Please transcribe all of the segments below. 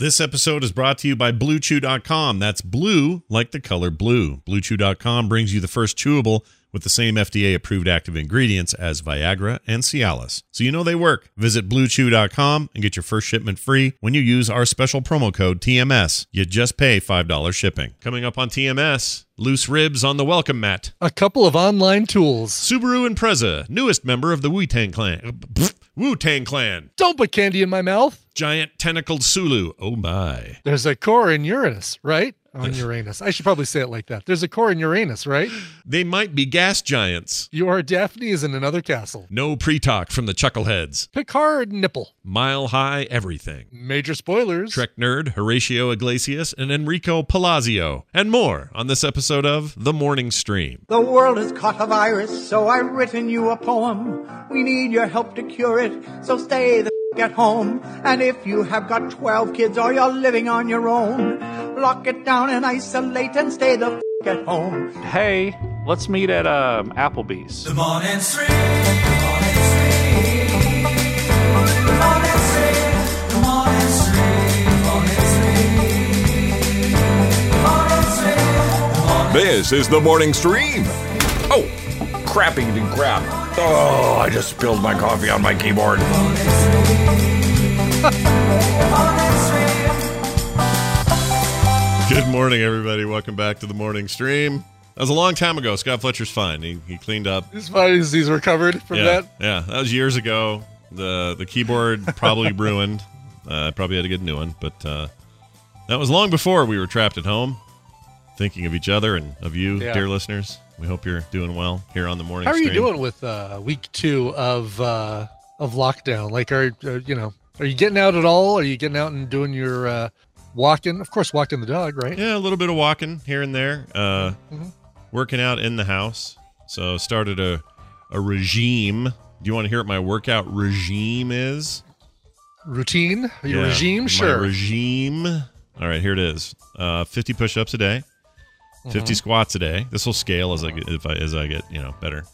This episode is brought to you by BlueChew.com. That's blue like the color blue. BlueChew.com brings you the first chewable with the same FDA approved active ingredients as Viagra and Cialis. So you know they work. Visit BlueChew.com and get your first shipment free when you use our special promo code TMS. You just pay $5 shipping. Coming up on TMS, loose ribs on the welcome mat. A couple of online tools. Subaru Impreza, newest member of the Wu-Tang Clan. Wu-Tang Clan. Don't put candy in my mouth. Giant tentacled Sulu. Oh my. There's a core in Uranus, right? On Uranus. I should probably say it like that. There's a core in Uranus, right? They might be gas giants. Your Daphne is in another castle. No pre-talk from the chuckleheads. Picard nipple. Mile high everything. Major spoilers. Trek nerd Horatio Iglesias and Enrico Palazzo, and more on this episode of The Morning Stream. The world has caught a virus, so I've written you a poem. We need your help to cure it, so stay the f- at home. And if you have got 12 kids or you're living on your own, lock it down and isolate and stay the f- at home. Hey, let's meet at um, Applebee's. The morning stream. The morning stream. The morning stream. The morning stream. The morning stream. The morning stream. This is the morning stream. Oh, crappy crap. Oh, I just spilled my coffee on my keyboard. Good morning, everybody. Welcome back to The Morning Stream. That was a long time ago. Scott Fletcher's fine. He, he cleaned up. Far as he's recovered from yeah, that. yeah, that was years ago. The the keyboard probably ruined. Uh, I probably had to get a new one, but uh, that was long before we were trapped at home, thinking of each other and of you, Yeah. dear listeners. We hope you're doing well here on the morning. How are you doing with uh, week two of uh, of lockdown? Like, are uh, you know, are you getting out at all? Are you getting out and doing your uh, walking? Of course, walking the dog, right? Yeah, a little bit of walking here and there. Uh, Mhm. Working out in the house. So started a a regime. Do you want to hear what my workout regime is? Routine, your Yeah, regime, my sure. regime. All right, here it is. Uh, 50 push-ups a day, Mm-hmm. 50 squats a day. This will scale as I get if I as I get you know better.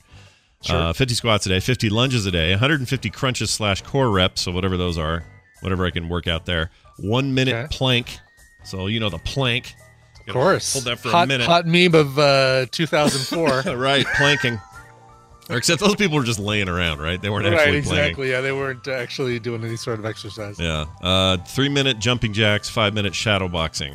Sure. Uh, 50 squats a day, 50 lunges a day, 150 crunches slash core reps. So whatever those are, whatever I can work out there. One minute Okay. plank. So you know the plank. of course. Hold that for hot, a minute. hot meme of uh, 2004. right, planking. Or except those people were just laying around, right? They weren't right, actually planking. exactly. Yeah, they weren't actually doing any sort of exercise. Yeah. Uh, three minute jumping jacks, five minute shadow boxing.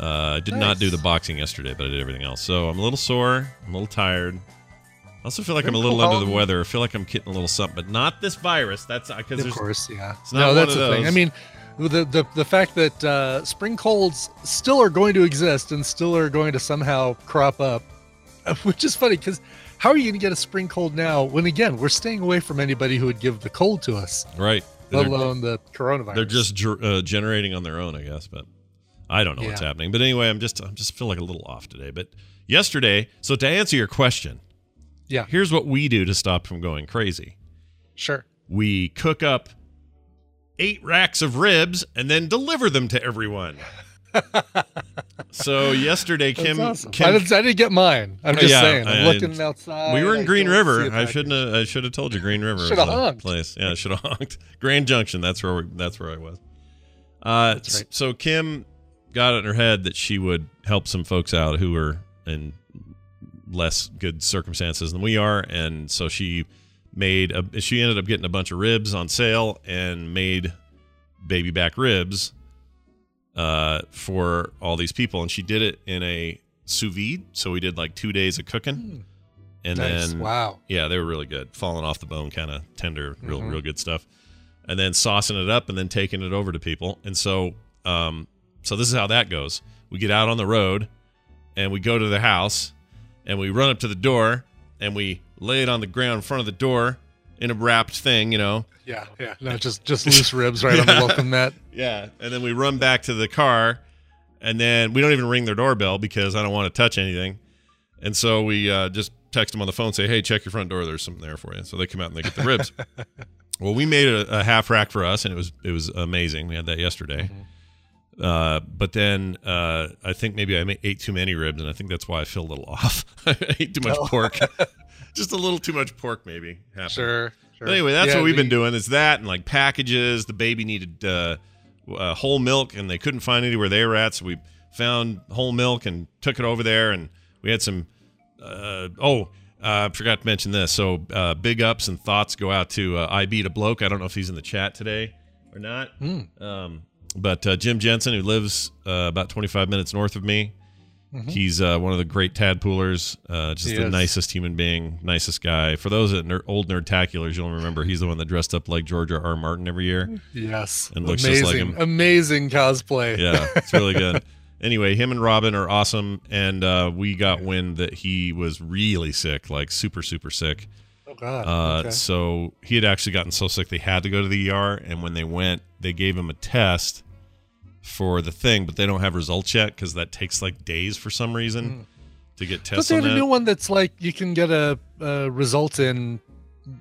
Uh, I did not do the boxing yesterday, but I did everything else. So I'm a little sore. I'm a little tired. I also feel like I'm a little under the weather. I feel like I'm getting a little something, but not this virus. That's because Of there's course, yeah. it's not no, that's of the thing. I mean, the, the the fact that uh, spring colds still are going to exist and still are going to somehow crop up, which is funny because how are you going to get a spring cold now when again we're staying away from anybody who would give the cold to us, right. let They're, alone the coronavirus? they're just uh, generating on their own, I guess. But I don't know what's happening. But anyway, I'm just I'm just feel like a little off today. But yesterday, so to answer your question, yeah, here's what we do to stop from going crazy. sure. we cook up eight racks of ribs and then deliver them to everyone. so yesterday, Kim, awesome. Kim I, didn't, I didn't get mine. I'm just Yeah, saying. I'm I- looking outside. we were in I Green River. I shouldn't. Have, I should have told you Green River. was Shoulda honked. Place. Yeah, I should have honked. Grand Junction. That's where. We, that's where I was. Uh, right. So Kim got it in her head that she would help some folks out who were in less good circumstances than we are, and so she made. A, she ended up getting a bunch of ribs on sale and made baby back ribs uh, for all these people, and she did it in a sous vide. So we did like two days of cooking, and Hmm. Nice. then wow. yeah, they were really good, falling off the bone, kind of tender, real Mhm. real good stuff. And then saucing it up, and then taking it over to people. And so, um, so this is how that goes. We get out on the road, and we go to the house, and we run up to the door, and we lay it on the ground in front of the door in a wrapped thing, you know. Yeah, yeah. No, just just loose ribs right on the Yeah. welcome mat. Yeah. And then we run back to the car, and then we don't even ring their doorbell because I don't want to touch anything. And so we uh, just text them on the phone, say, "Hey, check your front door. There's something there for you." So they come out and they get the ribs. well, we made a, a half rack for us, and it was it was amazing. We had that yesterday. Uh, but then uh, I think maybe I ate too many ribs, and I think that's why I feel a little off. I ate too much pork, just a little too much pork, maybe. happened. Sure. sure. But anyway, that's Yeah, what we've been doing. Is that and like packages. The baby needed uh, uh, whole milk, and they couldn't find anywhere they were at. So we found whole milk and took it over there, and we had some. Uh, oh, uh, I forgot to mention this. So uh, big ups and thoughts go out to uh, I beat a bloke. I don't know if he's in the chat today or not. Um, but uh, Jim Jensen, who lives uh, about 25 minutes north of me, he's uh, one of the great tadpoolers. Uh, just He the is. nicest human being, nicest guy. For those at ner- old nerdtaculars, you'll remember he's the one that dressed up like George R. R. Martin every year. Yes. And looks just like him. Amazing cosplay. Yeah, it's really good. Anyway, him and Robin are awesome, and uh, we got wind that he was really sick, like super, super sick. Oh God. Uh, okay. So he had actually gotten so sick they had to go to the ER, and when they went, they gave him a test for the thing, but they don't have results yet because that takes like days for some reason hmm. to get tested. But they have a new one that's like you can get a, a result in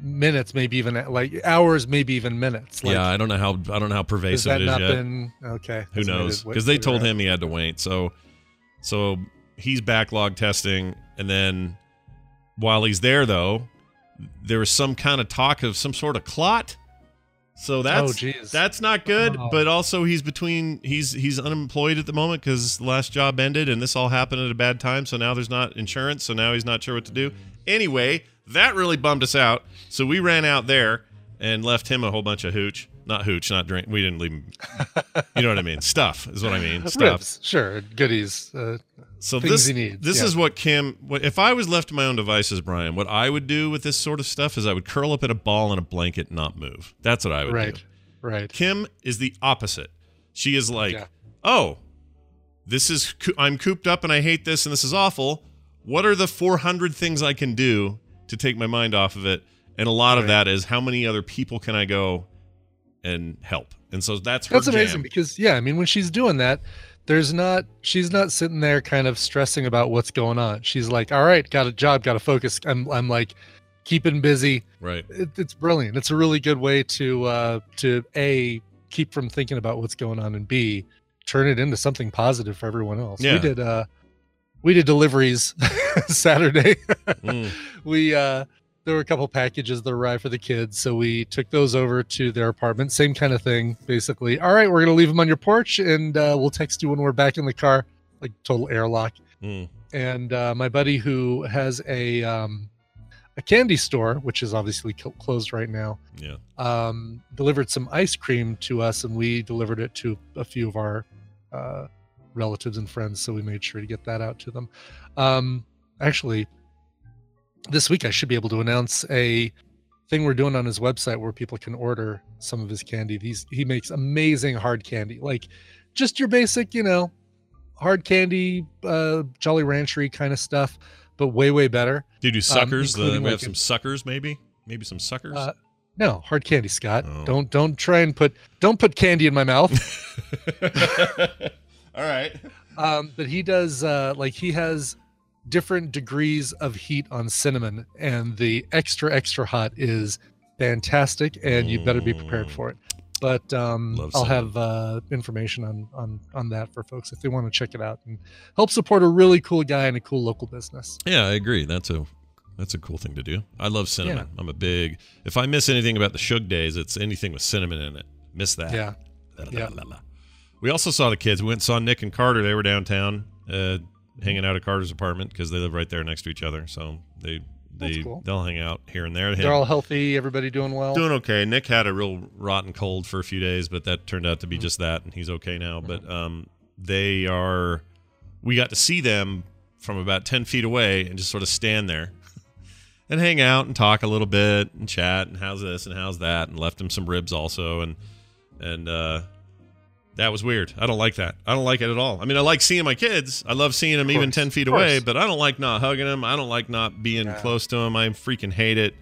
minutes, maybe even like hours, maybe even minutes. Like, yeah, I don't know how I don't know how pervasive that it is not yet. been okay? Who knows? Because they told him he had to wait. So, so he's backlog testing, and then while he's there, though, there was some kind of talk of some sort of clot. So oh, that's Oh, that's not good. Oh. But also, he's between he's he's unemployed at the moment because the last job ended, and this all happened at a bad time. So now there's not insurance. So now he's not sure what to do. Anyway, that really bummed us out. So we ran out there and left him a whole bunch of hooch. Not hooch, not drink. We didn't leave him. You know what I mean? Stuff is what I mean. Stuff. Ribs, sure, goodies. Uh, So this he needs, this yeah. is what Kim. What, if I was left to my own devices, Brian, what I would do with this sort of stuff is I would curl up in a ball in a blanket, and not move. That's what I would right, do. right. Right. Kim is the opposite. She is like, Yeah. oh, this is I'm cooped up and I hate this and this is awful. What are the 400 things I can do to take my mind off of it? And a lot of that is how many other people can I go and help? And so that's her That's amazing because yeah, I mean when she's doing that, there's not she's not sitting there kind of stressing about what's going on. She's like, all right, got a job, got to focus. I'm I'm like keeping busy. Right. It, it's brilliant. It's a really good way to uh to a keep from thinking about what's going on and b turn it into something positive for everyone else. Yeah. We did uh we did deliveries Saturday. Mm. we uh there were a couple packages that arrived for the kids so we took those over to their apartment. Same kind of thing basically. All right we're gonna leave them on your porch and uh, we'll text you when we're back in the car. Like total airlock. Mm. and uh, my buddy who has a um a candy store which is obviously cl- closed right now Yeah. um delivered some ice cream to us and we delivered it to a few of our uh relatives and friends so we made sure to get that out to them. Um actually this week I should be able to announce a thing we're doing on his website where people can order some of his candy. These he makes amazing hard candy, like just your basic, you know, hard candy, uh, Jolly Ranchery kind of stuff, but way way better. Do you do suckers? the, we have some suckers, maybe. Maybe some suckers. Uh, no hard candy, Scott. Oh. Don't don't try and put don't put candy in my mouth. All right. um, but he does uh, like he has different degrees of heat on cinnamon, and the extra extra hot is fantastic, and you better be prepared Mm. for it. But um, I'll have uh, information on on on that for folks if they want to check it out and help support a really cool guy and a cool local business. Yeah, I agree. That's a that's a cool thing to do. I love cinnamon. I'm a big. If I miss anything about the Shug days, it's anything with cinnamon in it. Miss that. Yeah, La, la, yeah. la. We also saw the kids. We went and saw Nick and Carter. They were downtown, uh, hanging out at Carter's apartment because they live right there next to each other. So they they cool. they'll hang out here and there. They they're all healthy. Everybody doing well. Doing okay. Nick had a real rotten cold for a few days, but that turned out to Mm-hmm. be just that, and he's okay now. But um, they are. We got to see them from about ten feet away and just sort of stand there and hang out and talk a little bit and chat and how's this and how's that and left him some ribs also and and uh, that was weird. I don't like that. I don't like it at all. I mean, I like seeing my kids. I love seeing them even ten feet away, but I don't like not hugging them. I don't like not being Yeah. close to them. I freaking hate it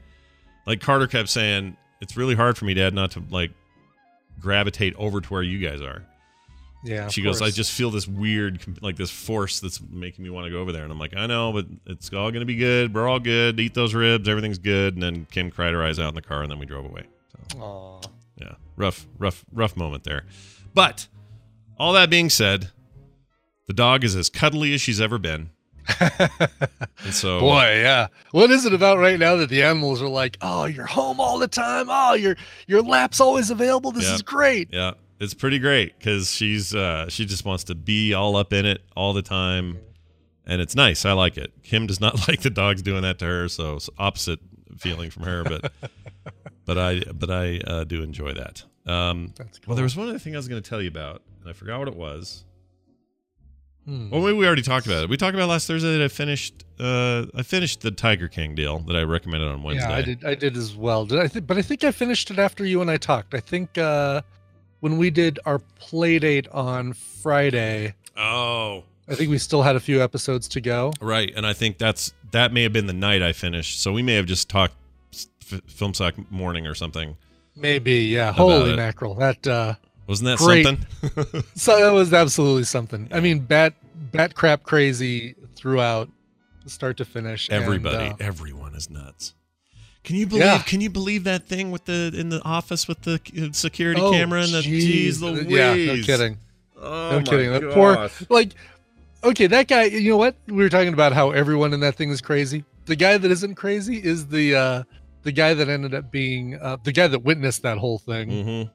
like Carter kept saying, it's really hard for me, Dad, not to like gravitate over to where you guys are. yeah, she goes, I just feel this weird, like this force that's making me want to go over there. And I'm like, I know, but it's all going to be good. We're all good. Eat those ribs. Everything's good. And then Kim cried her eyes out in the car, and then we drove away. So Aw. yeah, rough, rough, rough moment there. But all that being said, the dog is as cuddly as she's ever been. And so, Boy, yeah. What is it about right now that the animals are like, "Oh, you're home all the time. Oh, your your lap's always available. This Yeah. is great." Yeah, It's pretty great because she's uh, she just wants to be all up in it all the time, and it's nice. I like it. Kim does not like the dogs doing that to her, so it's opposite feeling from her. But but I but I uh, do enjoy that. Um, That's cool. well, there was one other thing I was going to tell you about, and I forgot what it was. Hmm. Well, maybe we already talked about it. We talked about last Thursday that I finished. Uh, I finished the Tiger King deal that I recommended on Wednesday. Yeah, I did. I did as well. Did I? Th- but I think I finished it after you and I talked. I think uh, when we did our play date on Friday, Oh, I think we still had a few episodes to go. right. And I think that's that may have been the night I finished. So we may have just talked f- film sack morning or something. Maybe, yeah. Holy it. mackerel! That uh, Wasn't that Great. something? so that was absolutely something. I mean, bat bat crap crazy throughout, start to finish. and, Everybody, uh, everyone is nuts. Can you believe? Yeah. Can you believe that thing with the in the office with the uh, security oh, camera and the jeez Louise? Yeah, no kidding. Oh No kidding. That poor, like, okay, that guy. You know what? We were talking about how everyone in that thing is crazy. The guy that isn't crazy is the uh the guy that ended up being uh, the guy that witnessed that whole thing. Mhm.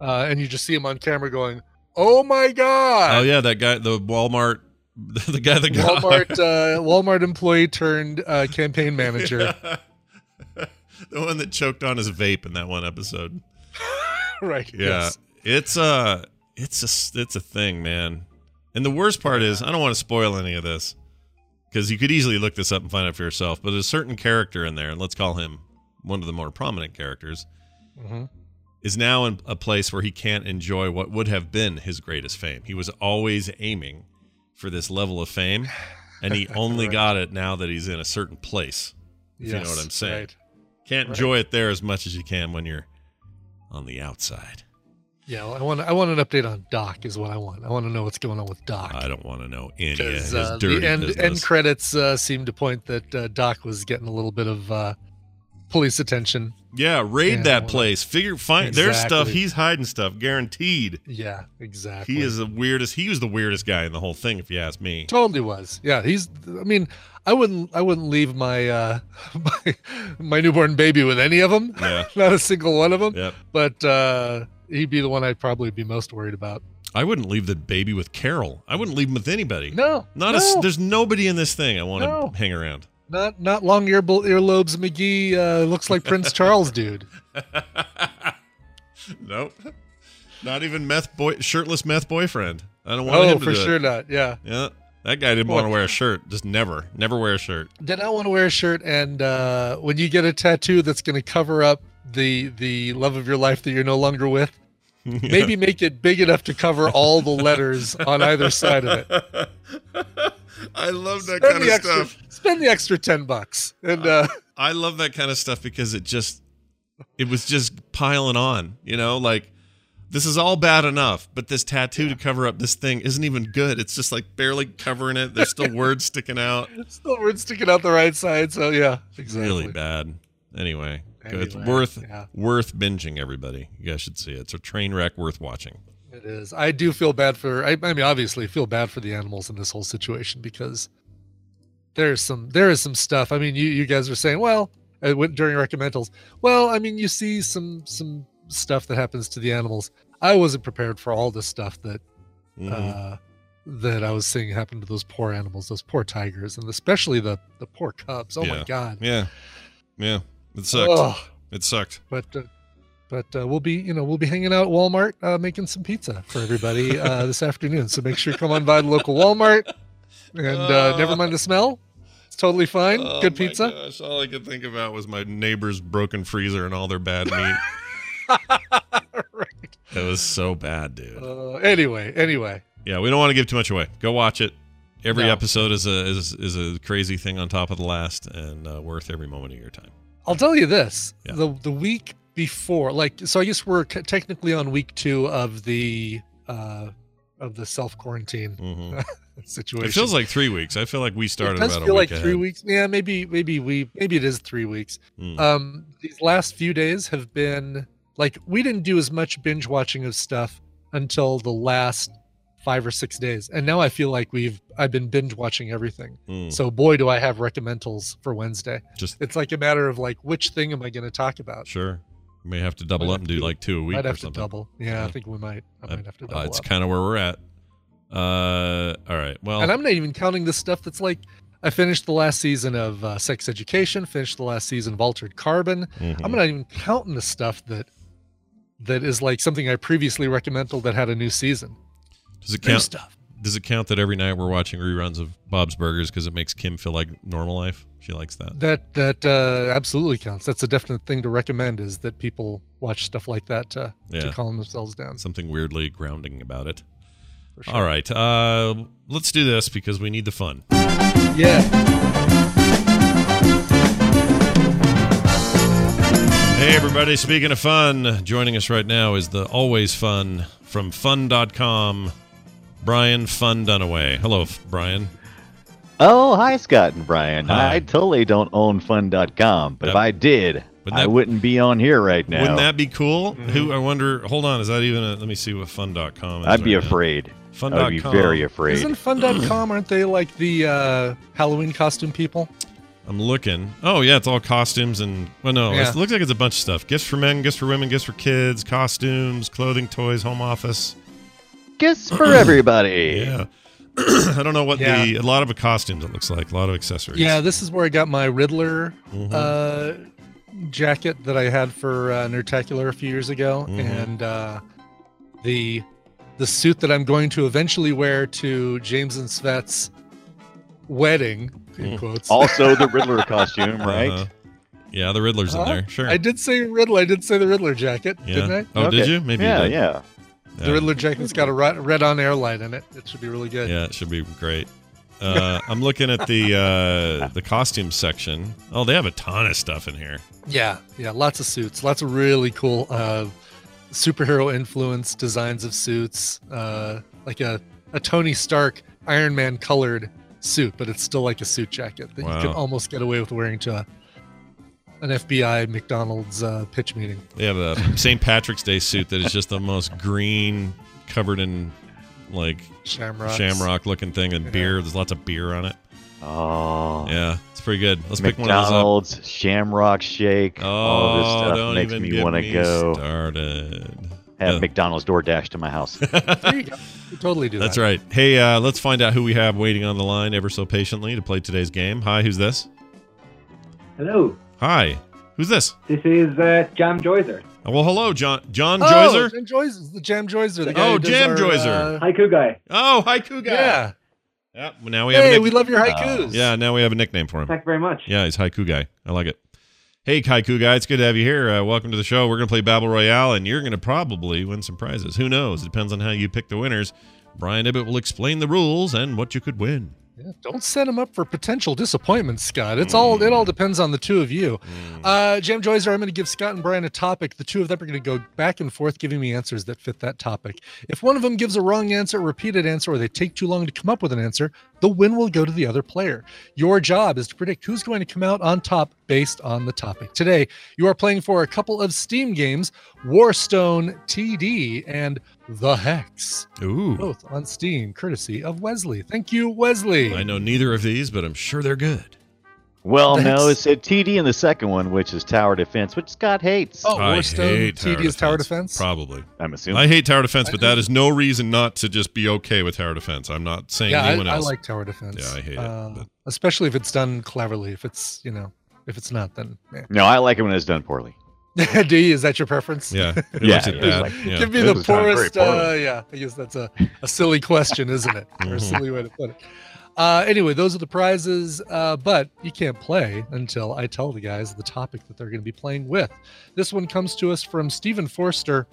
Uh, and you just see him on camera going, "Oh my god!" Oh yeah, that guy, the Walmart, the guy that got Walmart uh, Walmart employee turned uh, campaign manager. the one that choked on his vape in that one episode. right. Yeah, yes. it's a it's a it's a thing, man. And the worst part is, I don't want to spoil any of this because you could easily look this up and find out for yourself. But there's a certain character in there, and let's call him one of the more prominent characters, Mhm. is now in a place where he can't enjoy what would have been his greatest fame. He was always aiming for this level of fame, and he only Right. got it now that he's in a certain place. If you know what I'm saying. Right. Can't Right. enjoy it there as much as you can when you're on the outside. Yeah, well, I want I want an update on Doc is what I want. I want to know what's going on with Doc. I don't want to know any of his uh, dirty the end, business. end credits uh, seem to point that uh, Doc was getting a little bit of uh, police attention. yeah, raid that place. Figure find there's stuff. He's hiding stuff, guaranteed. Yeah, exactly. He is the weirdest. He was the weirdest guy in the whole thing, if you ask me. totally was. Yeah, he's. I mean, I wouldn't. I wouldn't leave my uh, my my newborn baby with any of them. Yeah. Not a single one of them. Yep. But uh, he'd be the one I'd probably be most worried about. I wouldn't leave the baby with Carol. I wouldn't leave him with anybody. No, Not no, a. There's nobody in this thing I want No. to hang around. Not not long ear earlobes. McGee uh, looks like Prince Charles, dude. Nope. Not even meth boy, shirtless meth boyfriend. I don't want Oh, him to for do it. sure not. Yeah. Yeah, that guy didn't want to wear a shirt. Just never, never wear a shirt. did not want to wear a shirt and uh, when you get a tattoo that's going to cover up the the love of your life that you're no longer with maybe make it big enough to cover all the letters on either side of it I love that spend kind of extra stuff. spend the extra 10 bucks and uh, I love that kind of stuff because it just it was just piling on, you know, like this is all bad enough, but this tattoo to cover up this thing isn't even good. It's just like barely covering it. There's still words sticking out. still we're sticking out the right side so yeah exactly Really bad. Anyway, it's worth yeah. worth binging everybody. You guys should see it. It's a train wreck worth watching. It is i do feel bad for I, I mean obviously feel bad for the animals in this whole situation because there's some there is some stuff i mean you you guys are saying well uh, when- during recommendals well i mean you see some some stuff that happens to the animals i wasn't prepared for all the stuff that Mhm. uh that i was seeing happen to those poor animals those poor tigers and especially the the poor cubs oh my god yeah. Yeah. It sucked. It sucked. but uh, but uh, we'll be you know we'll be hanging out at Walmart uh, making some pizza for everybody uh, this afternoon. So make sure you come on by the local Walmart and uh, never mind the smell. It's totally fine. Oh Good pizza. Gosh, all I could think about was my neighbor's broken freezer and all their bad meat. right. it was so bad, dude. Uh, anyway, anyway, Yeah, we don't want to give too much away. Go watch it. Every No. episode is a is, is a crazy thing on top of the last, and uh, worth every moment of your time. I'll tell you this: Yeah. the the week before, like, so I guess we're c- technically on week two of the uh, of the self quarantine hmm situation. It feels like three weeks. I feel like we started it does feel a like week three weeks. Yeah, maybe maybe we maybe it is three weeks. Mm. Um, these last few days have been like we didn't do as much binge watching of stuff until the last five or six days, and now I feel like we've I've been binge watching everything. Mm. So boy, do I have recommendals for Wednesday. Just It's like a matter of like which thing am I going to talk about? sure. May have to double Might up and do to- like two a week or have to double. Yeah, Yeah. I think we might. I Uh, might have to uh, double it's kind of where we're at. Uh, all right. Well, and I'm not even counting the stuff that's like I finished the last season of uh, Sex Education, finished the last season of Altered Carbon. mhm. I'm not even counting the stuff that that is like something I previously recommended that had a new season. does it New count? stuff. Does it count that every night we're watching reruns of Bob's Burgers because it makes Kim feel like normal life? She likes that. That that uh, absolutely counts. That's a definite thing to recommend is that people watch stuff like that to, Yeah. to calm themselves down. Something weirdly grounding about it. for sure. All right. Uh, let's do this because we need the fun. Yeah. Hey, everybody. Speaking of fun, joining us right now is the always fun from fun.com, Brian Fun Dunaway. Hello, Brian. Oh, hi, Scott and Brian. Hi. I totally don't own fun.com, but if I did, Wouldn't I wouldn't be on here right now. Wouldn't that be cool? Mm-hmm. Who, I wonder, hold on. Is that even a, let me see what fun.com is. I'd be right now. afraid. Fun.com. I'd be very afraid. Isn't fun.com aren't they like the uh, Halloween costume people? I'm looking. Oh yeah, it's all costumes and well, no, Yeah. it looks like it's a bunch of stuff. Gifts for men, gifts for women, gifts for kids, costumes, clothing, toys, home office. Gifts for everybody. Yeah. I don't know what Yeah. the a lot of costumes. It looks like a lot of accessories. Yeah, this is where I got my Riddler Mhm. uh, jacket that I had for uh, Nerdtacular a few years ago, Mhm. and uh, the the suit that I'm going to eventually wear to James and Svet's wedding. In Mm. quotes. Also, the Riddler costume, right? Uh-huh. Yeah, the Riddler's in there. Sure. I did say Riddler. I did say the Riddler jacket, yeah. didn't I? Oh, did you? Maybe. yeah, you did. yeah. The Riddler jacket's got a red, on air light in it. It should be really good. Yeah, it should be great. Uh, I'm looking at the uh, the costume section. Oh, they have a ton of stuff in here. Yeah, yeah, lots of suits, lots of really cool uh, superhero influence designs of suits, uh, like a, a Tony Stark Iron Man colored suit, but it's still like a suit jacket that you can almost get away with wearing to a, an FBI McDonald's uh, pitch meeting. They have a St. Patrick's Day suit that is just the most green, covered in like Shamrock. shamrock looking thing and Yeah. beer. There's lots of beer on it. Oh, Yeah, it's pretty good. Let's pick one of those up. McDonald's, Shamrock Shake, Oh, all this stuff don't makes even me get want to me go started. have Yeah. McDonald's DoorDash to my house. There you go. You totally do That's that. right. Hey, uh, let's find out who we have waiting on the line ever so patiently to play today's game. Hi, who's this? Hello, Hi, who's this? this is uh, Jam Joyzer. Oh, well, hello, John. John Oh, Joyzer. Jam Joyzer, the Jam Joyzer. The Oh, Jam our, Joyzer. uh, Haiku guy. Oh, haiku guy. yeah. Yep. well, Now we have a Hey, nick- we love your haikus. Yeah, now we have a nickname for him. Thank you very much. Yeah, he's haiku guy. I like it. Hey, haiku guy, it's good to have you here. Uh, welcome to the show. We're gonna play Battle Royale, and you're gonna probably win some prizes. Who knows? It depends on how you pick the winners. Brian Ibbott will explain the rules and what you could win. Yeah, don't set him up for potential disappointment, Scott. It's all it all depends on the two of you. Uh, Jam Joyzer, I'm going to give Scott and Brian a topic. The two of them are going to go back and forth, giving me answers that fit that topic. If one of them gives a wrong answer, a repeated answer, or they take too long to come up with an answer, the win will go to the other player. Your job is to predict who's going to come out on top based on the topic. Today, you are playing for a couple of Steam games, Warstone TD and The Hex, Ooh, both on Steam, courtesy of Wesley. Thank you, Wesley. I know neither of these, but I'm sure they're good. Well, no, That's- it said TD in the second one, which is Tower Defense, which Scott hates. Oh, I Warstone hate TD is Tower Defense. Probably. I'm assuming. I hate tower defense, but that is no reason not to just be okay with tower defense. I'm not saying yeah, I, anyone I else. like tower defense. Yeah, I hate it, Uh, but- especially if it's done cleverly. If it's you know, if it's not, then eh. no, I like it when it's done poorly. do you? Is that your preference? yeah, it Yeah, it yeah, like- yeah. Give me This the was done very poorest. poorly. Uh, yeah, I guess that's a, a silly question, isn't it? Or a Mhm. silly way to put it. Uh, anyway, those are the prizes, uh, but you can't play until I tell the guys the topic that they're going to be playing with. This one comes to us from Stephen Forster.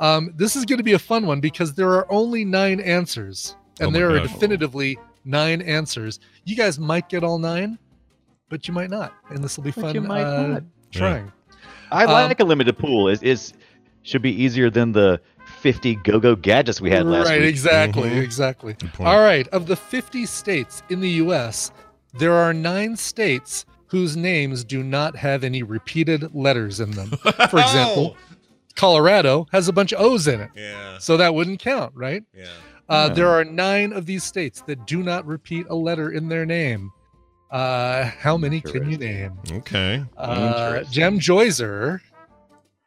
Um, this is going to be a fun one because there are only nine answers, and Oh my there are definitively nine answers. You guys might get all nine, but you might not, and this will be But fun. you might uh, not. Trying. I Um, like a limited pool. Is is should be easier than the 50 go-go gadgets we had last right, week. exactly, Mhm. exactly. All right, of the 50 states in the US, there are nine states whose names do not have any repeated letters in them. For example, Colorado has a bunch of O's in it, Yeah, so that wouldn't count, right? yeah. Uh, Yeah. There are nine of these states that do not repeat a letter in their name. Uh, how many can you name? Okay. Uh, Jem Joyzer,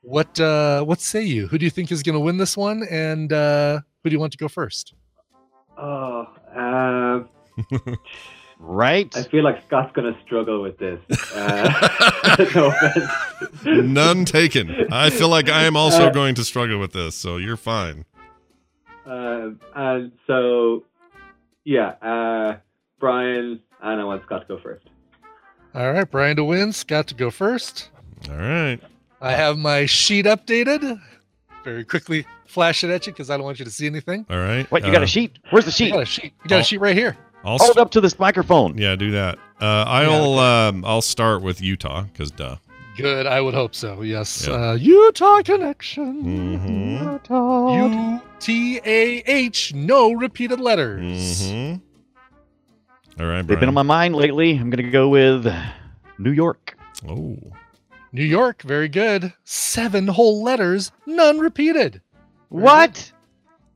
What uh, what say you? Who do you think is going to win this one? And uh, who do you want to go first? Oh, um, Right? I feel like Scott's gonna struggle with this. Uh, no offense. None taken. I feel like I am also Uh, going to struggle with this, so you're fine. Um, and so, yeah, uh, Brian, and I want Scott to go first. All right, Brian to win. Scott to go first. All right. I have my sheet updated. Very quickly flash it at you because I don't want you to see anything. All right. What? You got Uh, a sheet? Where's the I sheet? got a sheet. I got a sheet right here. I'll Hold s- up to this microphone. Yeah, do that. Uh, I'll um, I'll start with Utah because duh. Good. I would hope so. Yes. Yeah. Uh, Utah connection. Mhm. U T A H. No repeated letters. Mm-hmm. All right, They've been Brian. on my mind lately. I'm gonna go with New York. oh, New York. Very good. Seven whole letters. None repeated. What?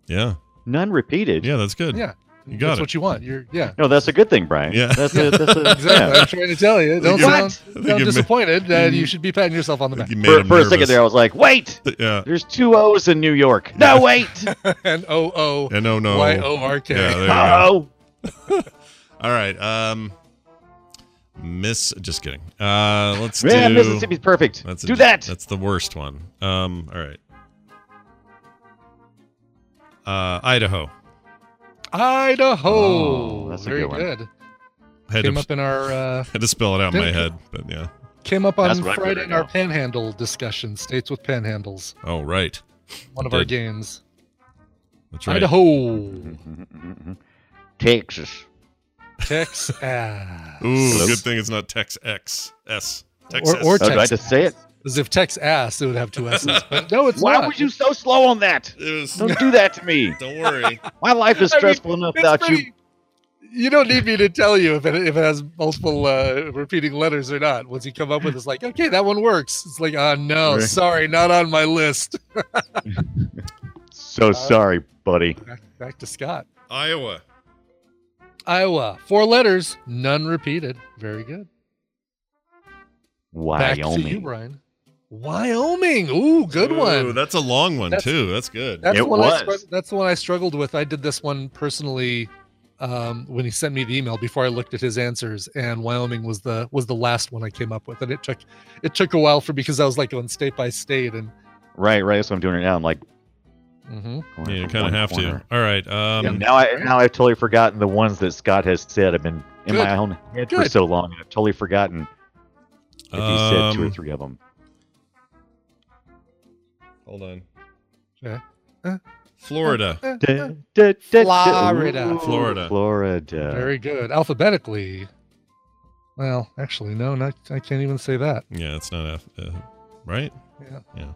yeah, None repeated. yeah, that's good. Yeah. You got That's it. what you want. You're yeah. No, that's a good thing, Brian. Yeah. That's a, that's a, Exactly. yeah. I'm trying to tell you. Don't you- sound, I think sound you ma- disappointed. Uh, you should be patting yourself on the back. you made For, for a second there, I was like, wait, Yeah. there's two O's in New York. No, wait. and O O And no, no. Y O R K. Yeah, there you go. All right. Um, Miss. Just kidding. Uh, let's man, do. Mississippi's perfect. That's a- Do that. That's the worst one. Um. All right. Uh, Idaho. Idaho. Oh, that's a Very good one. good. Had Came to, up in our uh, had to spell it out in my head, but yeah. came up on That's what I Friday put in our panhandle discussion. States with panhandles. Oh, right. One of Did. our games. That's right. Idaho. Mm-hmm. Texas. Texas. Ooh, Hello? good thing it's not Tex X S. Or, Texas. or Oh, do I just say it? As if Tex ass, it would have two S's. But no, it's Why not. were you so slow on that? Was- Don't do that to me. don't worry. My life is I mean, stressful enough It's without you. pretty- You don't need me to tell you if it, if it has multiple uh, repeating letters or not. Once you come up with it, it's like, okay, that one works. It's like, oh no, Right. sorry, not on my list. So sorry, buddy. Back, back to Scott. Iowa. Iowa, four letters, none repeated. Very good. Back to you, Wyoming. Brian. Wyoming. Ooh, good Ooh, one. That's a long one That's- too. That's good. That's It the one I was. strugg- that's the one I struggled with. I did this one personally um, when he sent me the email before I looked at his answers, and Wyoming was the was the last one I came up with, and it took it took a while for me because I was like going state by state, and Right, right. That's what I'm doing right now. I'm like, mhm. going Yeah, you kind of have corner. to. All right. Um, And now I now I've totally forgotten the ones that Scott has said. I've been in Good. my own head for so long. I've totally forgotten if he said two or um, three of them. Hold on. Yeah. Uh, Florida. Florida. Ooh, Florida. Florida. Very good. Alphabetically. Well, actually, no, not I can't even say that. Yeah, it's not F. Uh, right? Yeah. Yeah.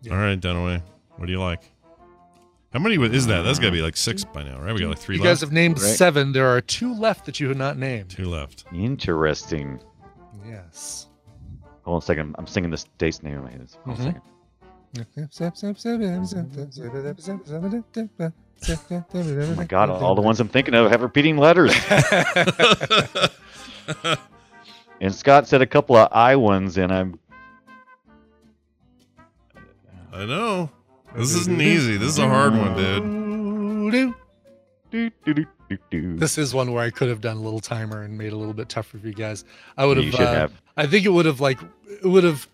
Yeah. All right, Dunaway. What do you like? How many is that? That's got to be like six by now, right? We got like three You left. guys have named Right. seven. There are two left that you have not named. Two left. Interesting. Yes. Hold on a second. I'm singing the state's name. Hold on a Mhm. second. Oh my god, all the ones I'm thinking of have repeating letters. and Scott said a couple of I ones, and I'm I know. This isn't easy. This is a hard one, dude. This is one where I could have done a little timer and made it a little bit tougher for you guys. I would have. You should uh, have. I think it would have like it would have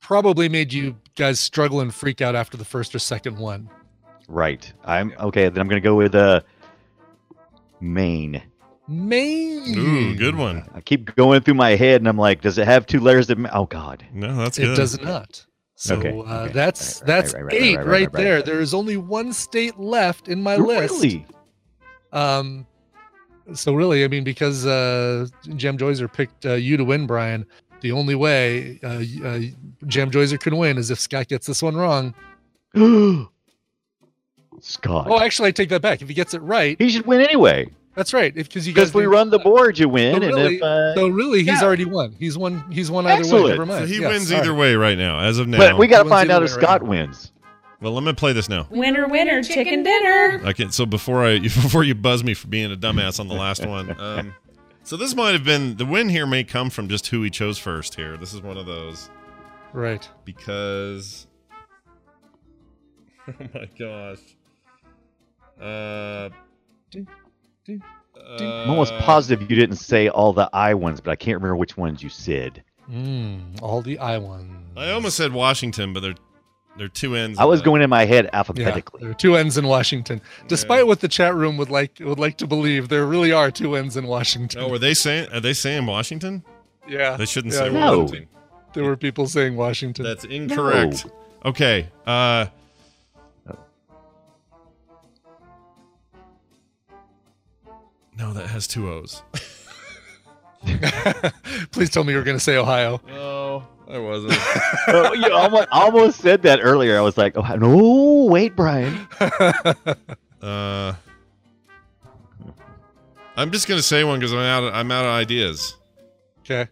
probably made you guys struggle and freak out after the first or second one. Right. I'm okay. Then I'm gonna go with uh, Maine. Maine. Ooh, good one. I keep going through my head, and I'm like, does it have two layers? That ma- oh God. No, that's It good. does not. So Okay, uh, okay. that's Right, that's right, right, eight right, there. There is only one state left in my list. Really? Um, so really, I mean, because uh, Jam Joyzer picked uh, you to win, Brian. The only way uh, uh, Jam Joyzer can win is if Scott gets this one wrong. Scott. Oh, actually, I take that back. If he gets it right, he should win anyway. That's right. Because you Because we didn't- run the board, you win, So and really, if uh, so really, he's yeah. already won. He's won. He's won either way. Never mind. So he Yes, wins all either right. way right now, as of now. but we got to find out if way right Scott wins. well, let me play this now. Winner, winner, chicken dinner. Okay, so before I before you buzz me for being a dumbass on the last one, um, so this might have been the win here may come from just who he chose first. Here, this is one of those. Right. because oh my gosh uh, Ding, ding, I'm almost positive you didn't say all the I ones, but I can't remember which ones you said. Mm, all the I ones. I almost said Washington, but they're they're two ends. I was the- going in my head Yeah, alphabetically. there are two ends in Washington. Despite what the chat room would like would like to believe, there really are two ends in Washington. Oh, were they saying? Are they saying Washington? yeah, They shouldn't Yeah, say No. Washington. there were people saying Washington. That's incorrect. Okay. Uh, no, that has two O's. Please tell me you're going to say Ohio. No, I wasn't. oh, you almost, almost said that earlier. I was like, oh, no, wait, Brian. Uh, I'm just gonna say one because I'm out. Of, I'm out of ideas. Okay.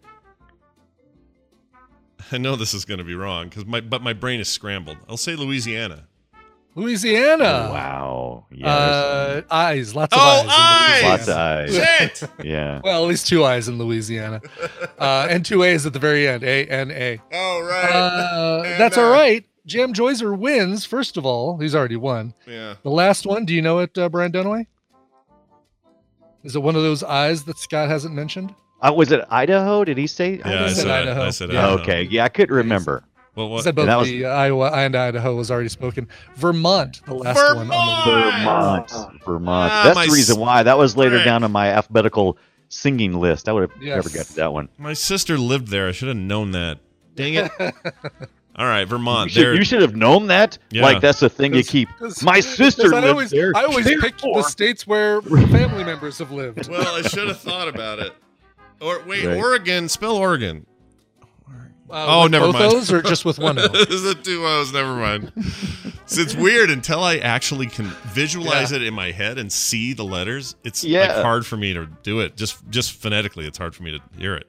I know this is gonna be wrong because my but my brain is scrambled. I'll say Louisiana. Louisiana. wow. Yeah. Uh, eyes. Lots of Oh, eyes. in eyes! lots of eyes. Shit! Yeah. Well, at least two eyes in Louisiana, uh, and two A's at the very end. A N A. oh right. Uh, And, that's uh, all right. Jam Joyzer wins. First of all, he's already won. yeah. The last one. Do you know it, uh, Brian Dunaway? Is it one of those eyes that Scott hasn't mentioned? Uh, was it Idaho? Did he say? Yeah, I said said, Idaho. I said Yeah. Idaho. Okay. Yeah, I couldn't remember. Well, He what? said both that was- the uh, Iowa and Idaho was already spoken. Vermont, the last one on the. Vermont! Vermont. Vermont. Ah, That's the reason why. That was later frick. down on my alphabetical singing list. I would have Yes. never got to that one. My sister lived there. I should have known that. Dang it. All right, You Vermont. should, you should have known that. Yeah. Like that's the thing you 'Cause- keep. 'cause- My 'cause sister I lived always, there. I always picked the states where family members have lived. Well, I should have thought about it. Or wait, Right. Oregon. Spell Oregon. Uh, Oh, with never both mind. O's or just with one O? Is it two O's? Never mind. so it's weird until I actually can visualize it in my head and see the letters. It's like Yeah. hard for me to do it. Just just phonetically, it's hard for me to hear it.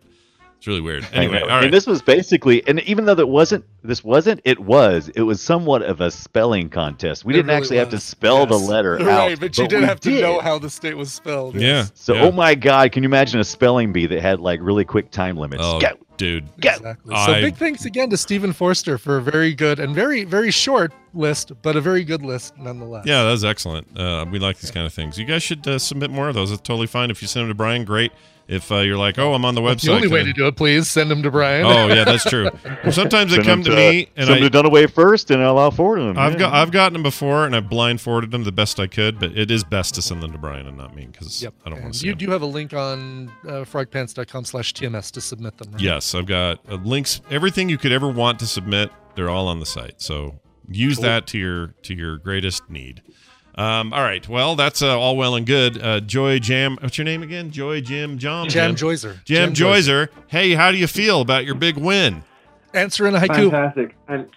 It's really weird. Anyway, all right. And this was basically, and even though that wasn't, this wasn't, it was, it was somewhat of a spelling contest. We It didn't really actually have to was. spell the Yes. letter out. Right, but you did have to did. know how the state was spelled. yeah. yes. So, yeah. oh my God, can you imagine a spelling bee that had like really quick time limits? Oh, Go, dude. go. Exactly. So I- big thanks again to Stephen Forster for a very good and very, very short list, but a very good list nonetheless. Yeah, that was excellent. Uh, we like these kind of things. You guys should uh, submit more of those. It's totally fine. If you send them to Brian, great. If uh, you're like, oh, I'm on the website. The only way I- to do it, please send them to Brian. Oh yeah, that's true. Well, sometimes they come them to me and send I, them to Dunaway first, and I'll, I'll forward them. I've yeah. got I've gotten them before, and I've blind forwarded them the best I could. But it is best to send them to Brian and not me because Yep. I don't want to see you them. do have a link on uh, frogpants.com slash TMS to submit them, right? Yes, I've got uh, links. Everything you could ever want to submit, they're all on the site. So use that to your to your greatest need. Um, all right. Well, that's uh, all well and good. Uh, Joy Jam. What's your name again? Joy Jim Jam. Jam Joyzer. Jam Joyzer. Hey, how do you feel about your big win? Answer in a haiku. Fantastic. And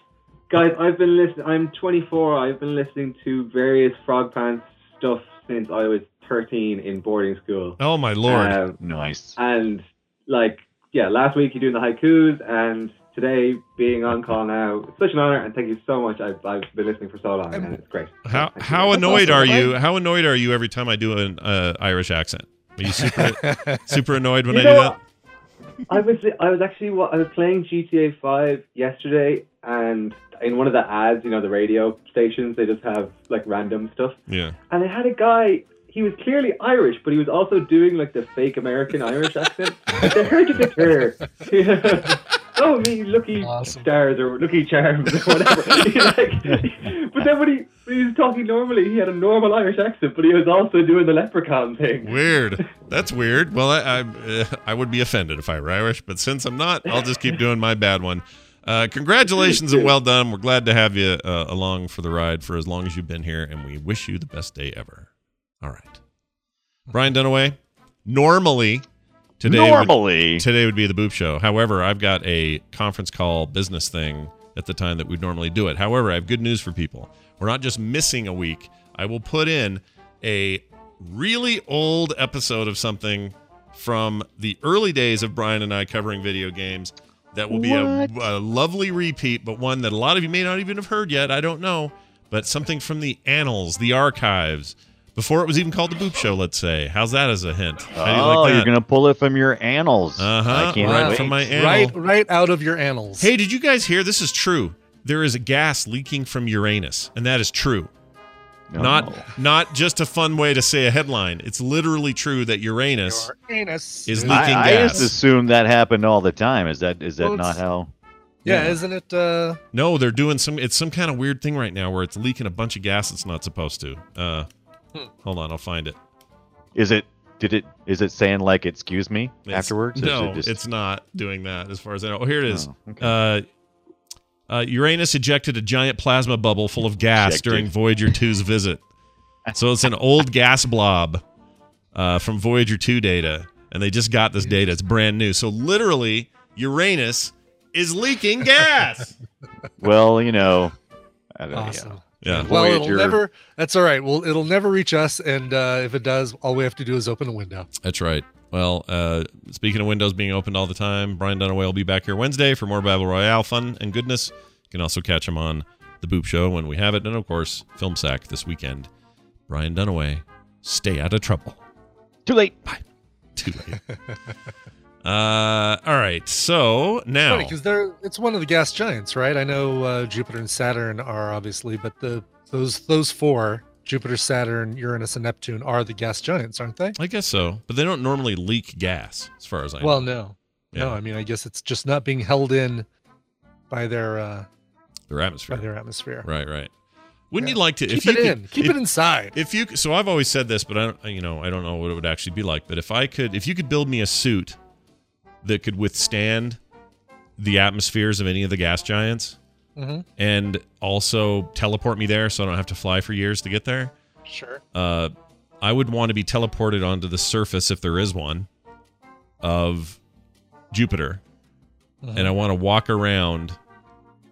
guys, I've been listening. I'm 24. I've been listening to various Frog Pants stuff since I was 13 in boarding school. Oh my lord. Um, nice. and like, yeah, last week you're doing the haikus, and today being on call now, it's such an honor. And thank you so much. I've, I've been listening for so long, and it's great. How Thank you. annoyed awesome. are you? How annoyed are you every time I do an uh, Irish accent? Are you super super annoyed when You I do that? I was I was actually I was playing GTA 5 yesterday, and in one of the ads, you know, the radio stations, they just have like random stuff, Yeah. and they had a guy. He was clearly Irish, but he was also doing like the fake American Irish accent. They heard you get her. Oh, me lucky Awesome. stars or lucky charms or whatever. like, but then when he, when he was talking normally, he had a normal Irish accent, but he was also doing the leprechaun thing. Weird. That's weird. Well, I I, uh, I would be offended if I were Irish, but since I'm not, I'll just keep doing my bad one. Uh, congratulations and well done. We're glad to have you uh, along for the ride for as long as you've been here, and we wish you the best day ever. All right, Brian Dunaway. Normally, today would- Normally, today would be the Boop Show. However, I've got a conference call business thing at the time that we'd normally do it. However, I have good news for people. We're not just missing a week. I will put in a really old episode of something from the early days of Brian and I covering video games. That will be a, a lovely repeat, but one that a lot of you may not even have heard yet. I don't know. But something from the annals, the archives, before it was even called the Boop Show. Let's say, how's that as a hint? How do you Oh, like that? you're gonna pull it from your annals. Uh-huh, right wait. from my anal. Right, right out of your annals. Hey, did you guys hear? This is true. There is a gas leaking from Uranus, and that is true. No. Not not just a fun way to say a headline. It's literally true that Uranus Your anus is is- leaking I, I gas. just assumed that happened all the time. Is that is that Well, not it's- how? Yeah, Yeah. isn't it? Uh, No, they're doing some. It's some kind of weird thing right now where it's leaking a bunch of gas it's not supposed to. Uh, Hmm. hold on, I'll find it. Is it? Did it? Is it saying like "excuse me" It's- afterwards? No, it just- it's not doing that. As far as I know. Oh, here it is. Oh, okay. uh, uh, Uranus ejected a giant plasma bubble full of gas Ejected. during Voyager 2's visit. So it's an old gas blob uh, from Voyager 2 data, and they just got this data. It's brand new. So literally, Uranus is leaking gas. well, you know, I don't awesome. know. Yeah. Well, it'll never. That's all right. Well, it'll never reach us, and uh, if it does, all we have to do is open a window. That's right. Well, uh, speaking of windows being opened all the time, Brian Dunaway will be back here Wednesday for more Battle Royale fun and goodness. You can also catch him on the Boop Show when we have it, and of course, Film Sack this weekend. Brian Dunaway, stay out of trouble. Too late. Bye. Too late. uh, all right. So now, because they're it's one of the gas giants, right? I know uh, Jupiter and Saturn are obviously, but the those those four Jupiter, Saturn, Uranus, and Neptune are the gas giants, aren't they? I guess so, but they don't normally leak gas, as far as I know. Well, no, no. I mean, I guess it's just not being held in by their uh, their atmosphere. by their atmosphere. Right, right. Wouldn't Yeah. you like to? Keep if you it could- in. Keep if- it inside. If you so, I've always said this, but I don't. You know, I don't know what it would actually be like. But if I could, if you could build me a suit that could withstand the atmospheres of any of the gas giants, hmm and also teleport me there, so I don't have to fly for years to get there, Sure. uh, I would want to be teleported onto the surface, if there is one, of Jupiter, Mhm. and I want to walk around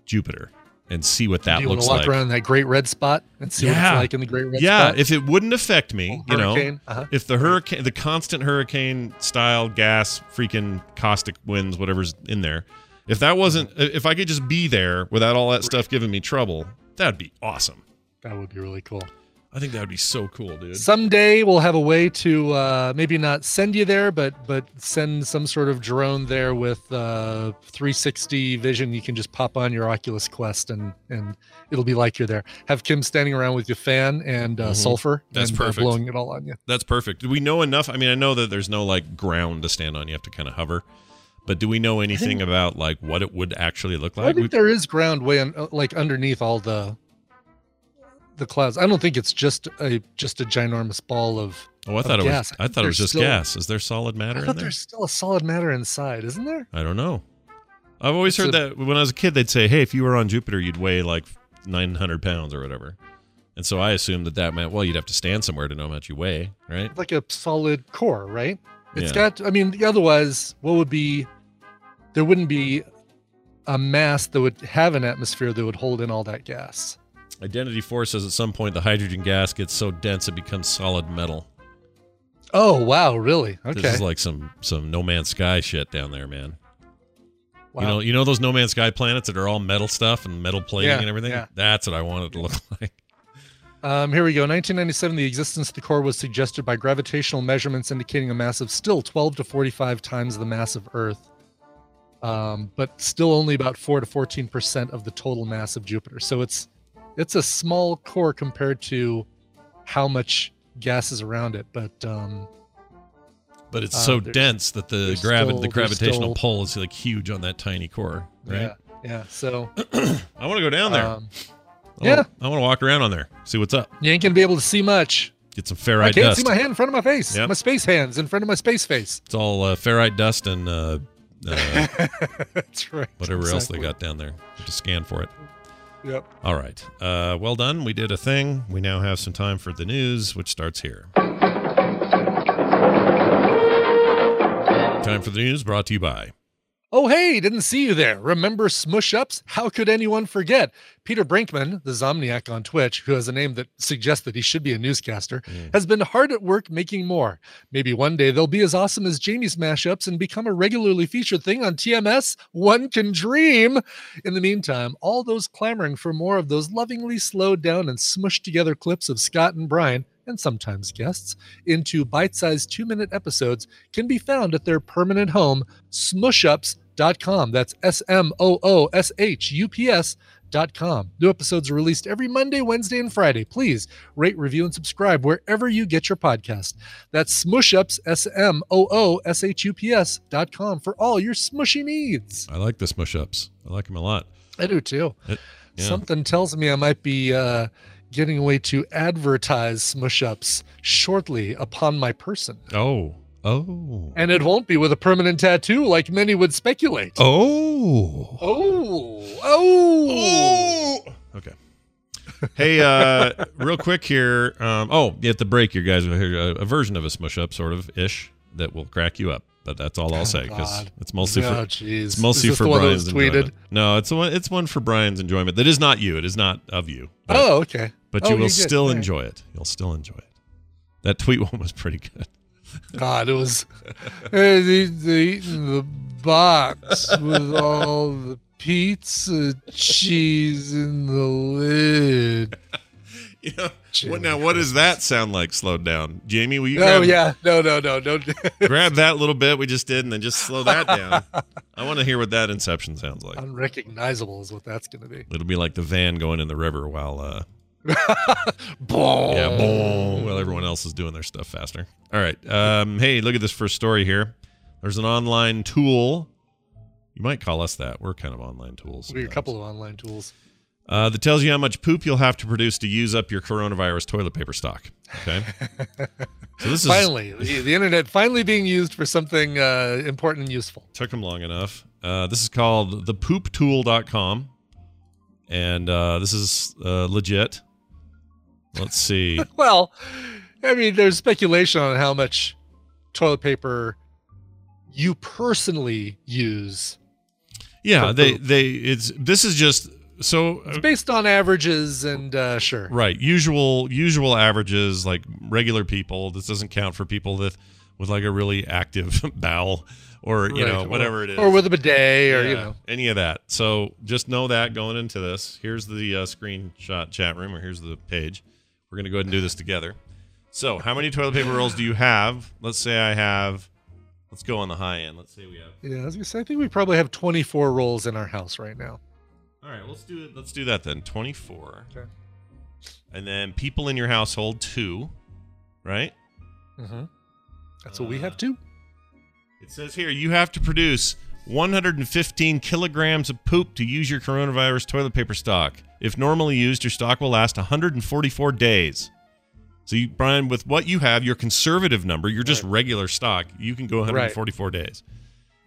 Jupiter and see what that Do you looks to walk like. around that great red spot and see what it's like in the great red yeah, spot? Yeah, if it wouldn't affect me, you know, uh-huh. if the hurricane, the constant hurricane style gas, freaking caustic winds, whatever's in there, if that wasn't, if I could just be there without all that stuff giving me trouble, that'd be awesome. that would be really cool. I think that would be so cool, dude. Someday we'll have a way to uh, maybe not send you there, but but send some sort of drone there with uh, 360 vision. You can just pop on your Oculus Quest and and it'll be like you're there. Have Kim standing around with your fan and uh, Mhm. sulfur. That's and, uh, perfect. blowing it all on you. That's perfect. Do we know enough? I mean, I know that there's no like ground to stand on. You have to kind of hover. But do we know anything about like what it would actually look like? I think We- there is ground way un- uh, like underneath all the the clouds. I don't think it's just a just a ginormous ball of. oh, I thought it was. gas. I think thought it was just still- gas. Is there solid matter I in thought there? there's still a solid matter inside, isn't there? I don't know. I've always It's heard a- that when I was a kid, they'd say, "Hey, if you were on Jupiter, you'd weigh like 900 pounds or whatever." And so I assumed that that meant, well, you'd have to stand somewhere to know how much you weigh, right? Like a solid core, right? It's Yeah. got. I mean, otherwise, what would be? There wouldn't be a mass that would have an atmosphere that would hold in all that gas. Identity Four says at some point the hydrogen gas gets so dense it becomes solid metal. Oh wow, really? Okay. This is like some some No Man's Sky shit down there, man. wow. You know, you know those No Man's Sky planets that are all metal stuff and metal plating Yeah, and everything. yeah. That's what I want it to look like. Um, here we go. 1997, the existence of the core was suggested by gravitational measurements indicating a mass of still 12 to 45 times the mass of Earth, um, but still only about 4 to 14 percent of the total mass of Jupiter. So it's it's a small core compared to how much gas is around it. But um, But it's Uh, so dense that the gravi- still- the gravitational still- pull is like huge on that tiny core, right? yeah, yeah. So I want to go down there. um, I yeah. I want to walk around on there, see what's up, you ain't gonna be able to see much. get some ferrite. Dust. I can't dust. see my hand in front of my face. Yep. My space hands in front of my space face. It's all uh, ferrite dust and uh, uh, That's right. whatever else they got down there. To scan for it. Yep. All right. Uh, well done. We did a thing. We now have some time for the news, which starts here. Time for the news brought to you by. Oh, hey, didn't see you there. Remember Smooshups? How could anyone forget? Peter Brinkman, the Zomniac on Twitch, who has a name that suggests that he should be a newscaster, hmm. has been hard at work making more. Maybe one day they'll be as awesome as Jamie's mashups and become a regularly featured thing on TMS. One can dream. In the meantime, all those clamoring for more of those lovingly slowed down and smushed together clips of Scott and Brian, and sometimes guests, into bite sized two minute episodes can be found at their permanent home, smooshups.com. That's S M O O S H U P S. Dot com. New episodes are released every Monday, Wednesday, and Friday. Please rate, review, and subscribe wherever you get your podcast. That's Smooshups, S M O O S H U P S dot com for all your smushy needs. I like the smooshups. I like them a lot. I do too. It- yeah. Something tells me I might be uh, getting away to advertise Smooshups shortly upon my person. Oh. Oh. And it won't be with a permanent tattoo like many would speculate. Oh. Oh. Oh. Okay. Hey, uh, real quick here. Um, oh, at the break, you guys will hear a, a version of a smush up, sort of ish, that will crack you up. But that's all I'll say because it's mostly Oh, for jeez. it's mostly for oh, the Brian's enjoyment. No, it's one. It's one for Brian's enjoyment. That is not you. It is not of you. But, Oh, okay. but Oh, you will still enjoy it. You'll still enjoy it. That tweet one was pretty good. God, it was uh, they, they eating the box with all the pizza cheese in the lid. You know, what, now what does that sound like? Slowed down, Jamie. Will you? Oh grab, yeah, no, no, no, no. grab that little bit we just did, and then just slow that down. I want to hear what that Inception sounds like. Unrecognizable is what that's going to be. It'll be like the van going in the river while, uh, Boom. yeah, boom, while everyone else is doing their stuff faster. All right. Um, hey, look at this first story here. There's an online tool. You might call us that. We're kind of online tools. We're a couple of online tools. Uh, that tells you how much poop you'll have to produce to use up your coronavirus toilet paper stock. Okay. so this is finally, the, the internet finally being used for something uh, important and useful. took them long enough. Uh, this is called thepooptool.com. And uh, this is uh, legit. Let's see. Well, I mean, there's speculation on how much toilet paper you personally use. Yeah, they they it's this is just so It's based on averages and uh, sure. right usual usual averages like regular people. This doesn't count for people that with like a really active bowel or you Right, know or- whatever it is Or with a bidet or, you know. any of that. So just know that going into this. Here's the uh, screenshot chat room, or here's the page. We're gonna go ahead and do this together. So how many toilet paper rolls do you have? Let's say I have. Let's go on the high end. Let's say we have. Yeah, I was gonna say, I think we probably have 24 rolls in our house right now. All right, let's do it. Let's do that then. Twenty-four. Okay. And then people in your household two, right? Mm-hmm. That's what we Uh, have too. It says here you have to produce 115 kilograms of poop to use your coronavirus toilet paper stock. If normally used, your stock will last 144 days. So, you, Brian, with what you have, your conservative number, you're just regular stock, you can go 144 days.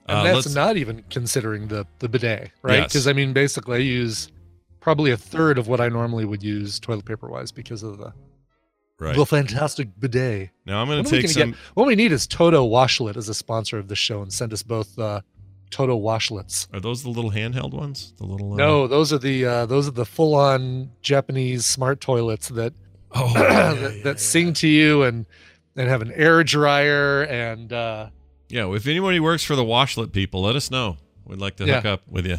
And Uh, that's not even considering the the bidet, right? Yes. Because I mean, basically, I use probably a third of what I normally would use toilet paper wise because of the right. the fantastic bidet. Now I'm going to take gonna some. get- what we need is Toto Washlet as a sponsor of the show and send us both uh, Toto Washlets. Are those the little handheld ones? The little uh, No, those are the uh, those are the full on Japanese smart toilets that Oh, yeah, that, yeah, that yeah. sing to you and and have an air dryer and uh, Yeah, if anybody works for the washlet people, let us know. We'd like to Yeah. hook up with you.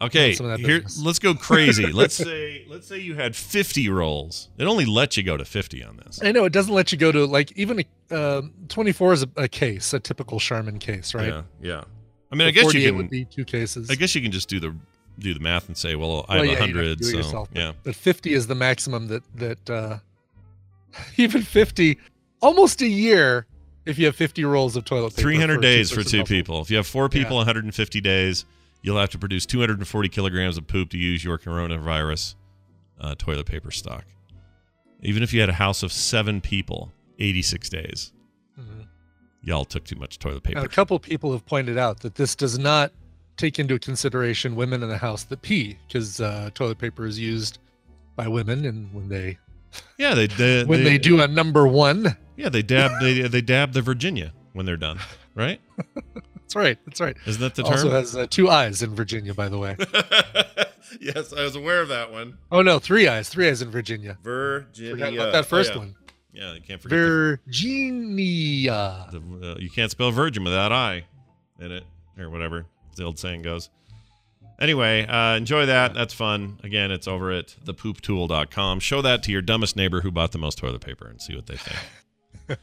Okay, some of that here let's go crazy. let's say let's say you had 50 rolls. It only lets you go to 50 on this. I know it doesn't let you go to like even a, uh, 24 is a, a case, a typical Charmin case, right? Yeah, yeah. I mean, I So guess 48 you would can. be two cases. I guess you can just do the do the math and say, well, I Well, have yeah, you'd have to 100, do it so yourself, yeah. But 50 is the maximum that that uh, even 50, almost a year. If you have 50 rolls of toilet paper, 300 for days for household. people. If you have four people, Yeah. 150 days, you'll have to produce 240 kilograms of poop to use your coronavirus uh, toilet paper stock. Even if you had a house of seven people, 86 days. Mhm. Y'all took too much toilet Now, paper. a couple people have pointed out that this does not take into consideration women in the house that pee, because uh, toilet paper is used by women, and when they Yeah, they, they when they, do a number one, Yeah, they dab they they dab the Virginia when they're done, right? that's right, that's right. Isn't that the term? also has uh, two eyes in Virginia, by the way. yes, I was aware of that one. oh no, three eyes, three eyes in Virginia. Virginia. Forgot about that first Oh, yeah. one. Yeah, you can't forget. the- Virginia. the, uh, you can't spell virgin without I in it or whatever the old saying goes. Anyway, uh, enjoy that. That's fun. Again, it's over at thepooptool.com. Show that to your dumbest neighbor who bought the most toilet paper and see what they think.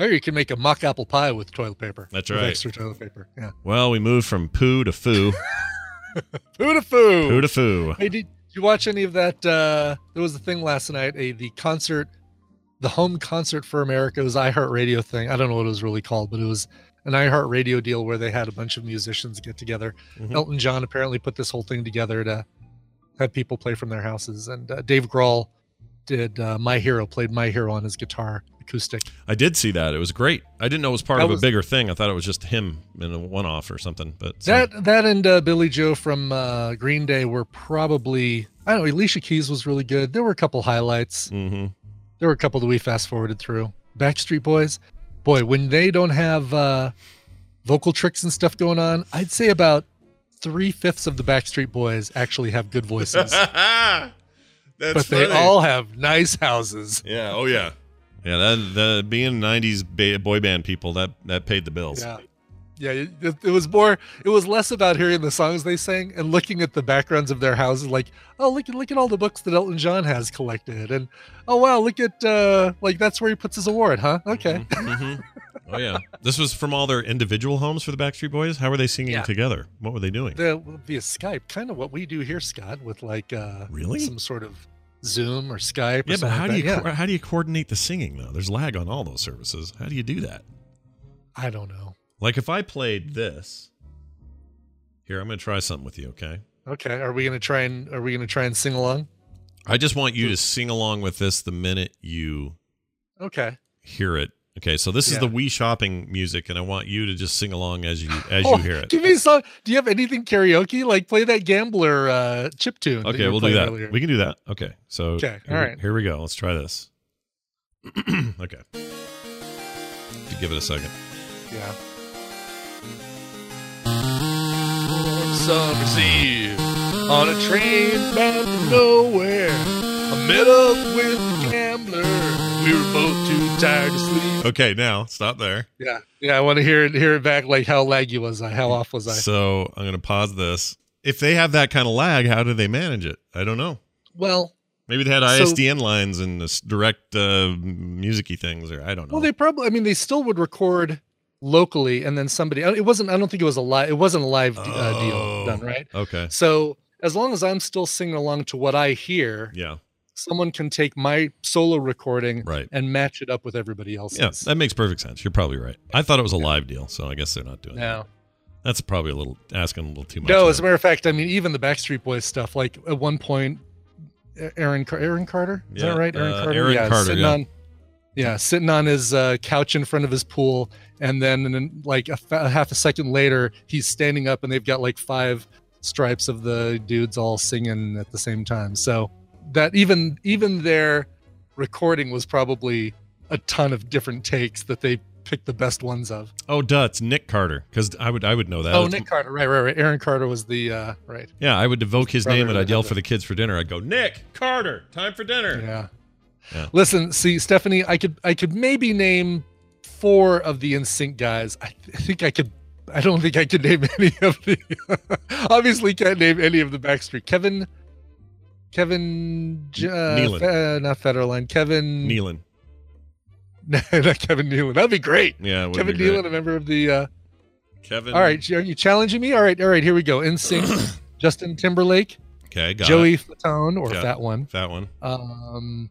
Or you can make a mock apple pie with toilet paper. That's right. Extra toilet paper. Yeah. Well, we moved from poo to foo. Poo to foo. poo to foo. Hey, did you watch any of that? Uh, there was a thing last night, a the concert, the home concert for America. It was iHeartRadio thing. I don't know what it was really called, but it was an iHeartRadio deal where they had a bunch of musicians get together. Mhm. Elton John apparently put this whole thing together to have people play from their houses, and uh, Dave Grohl did uh, "My Hero," played "My Hero" on his guitar acoustic. I did see that. It was great. I didn't know it was part That of was- a bigger thing. I thought it was just him in a one-off or something. But so- That that and uh, Billie Joe from uh, Green Day were probably I don't know. Alicia Keys was really good. There were a couple highlights. Mhm. There were a couple that we fast forwarded through. Backstreet Boys, boy, when they don't have uh, vocal tricks and stuff going on, I'd say about three fifths of the Backstreet Boys actually have good voices, That's but they all have nice houses. Yeah. Oh yeah. Yeah. That the being '90s ba- boy band people that that paid the bills. Yeah. Yeah, it, it- was more. It was less about hearing the songs they sang and looking at the backgrounds of their houses. Like, oh, look at look at all the books that Elton John has collected, and oh wow, look at uh like that's where he puts his award, huh? Okay, Mhm. Oh yeah. This was from all their individual homes for the Backstreet Boys. How were they singing Yeah. together? What were they doing? the, via Skype, kind of what we do here, Scott, with like uh Really? some sort of Zoom or Skype. Or yeah, but how like do you co- how do you coordinate the singing though? There's lag on all those services. How do you do that? I don't know. Like if I played this. Here, I'm going to try something with you, okay? Okay, are we gonna try and are we gonna try and sing along? I just want you to sing along with this the minute you Okay. hear it. Okay, so this is the Wii shopping music, and I want you to just sing along as you as Oh, you hear it. Give me some. Do you have anything karaoke? Like play that gambler uh, chip tune. Okay, we'll do that. earlier. We can do that. Okay, so Okay, here, all right. here we go. Let's try this. okay, give it a second. Yeah. Summer's Eve on a train bound to nowhere. I met up with a gambler. We were both too tired to sleep. Okay, now stop there. Yeah, yeah. I want to hear it. Hear it back. Like how laggy was I? How off was I? So I'm going to pause this. If they have that kind of lag, how do they manage it? I don't know. Well, Maybe they had So- ISDN lines and this direct uh, musicy things, or I don't know. well, they probably. I mean, they still would record locally, and then somebody. It wasn't. I don't think it was a live. It wasn't a live uh, Oh. deal done, right? okay. So as long as I'm still singing along to what I hear, Yeah. someone can take my solo recording Right. and match it up with everybody else's. Yeah, that makes perfect sense. You're probably right. I thought it was a live deal, so I guess they're not doing that. No. That's probably a little asking a little too much. No, as a matter of fact, I mean, even the Backstreet Boys stuff, like at one point, Aaron Aaron Carter, is Yeah, that right? Aaron uh, Carter, Aaron yeah, Carter, sitting yeah. on, yeah, sitting on his uh, couch in front of his pool, and then and then like a, fa- a half a second later, he's standing up, and they've got like five stripes of the dudes all singing at the same time. So that even even their recording was probably a ton of different takes that they picked the best ones of. Oh, duh, it's Nick Carter because I would I would know that. oh, It's- Nick Carter, right, right, right. Aaron Carter was the uh, right. Yeah, I would evoke his Brother name and I'd yell for the kids for dinner. I'd go, Nick Carter, time for dinner. Yeah. Yeah. Listen, see, Stephanie, I could I could maybe name four of the NSYNC guys. I, th- I think I could. I don't think I could name any of the. obviously, can't name any of the Backstreet. Kevin, Kevin, uh, Nealon. Fe- not Federline. Kevin, Nealon. not Kevin Nealon. That'd be great. Yeah, Kevin be. Nealon, a member of the. Uh, Kevin. all right, are you challenging me? All right, all right. Here we go. NSYNC, Justin Timberlake, Okay, got it. Joey it. Fatone, or Yeah. that one. That one. um,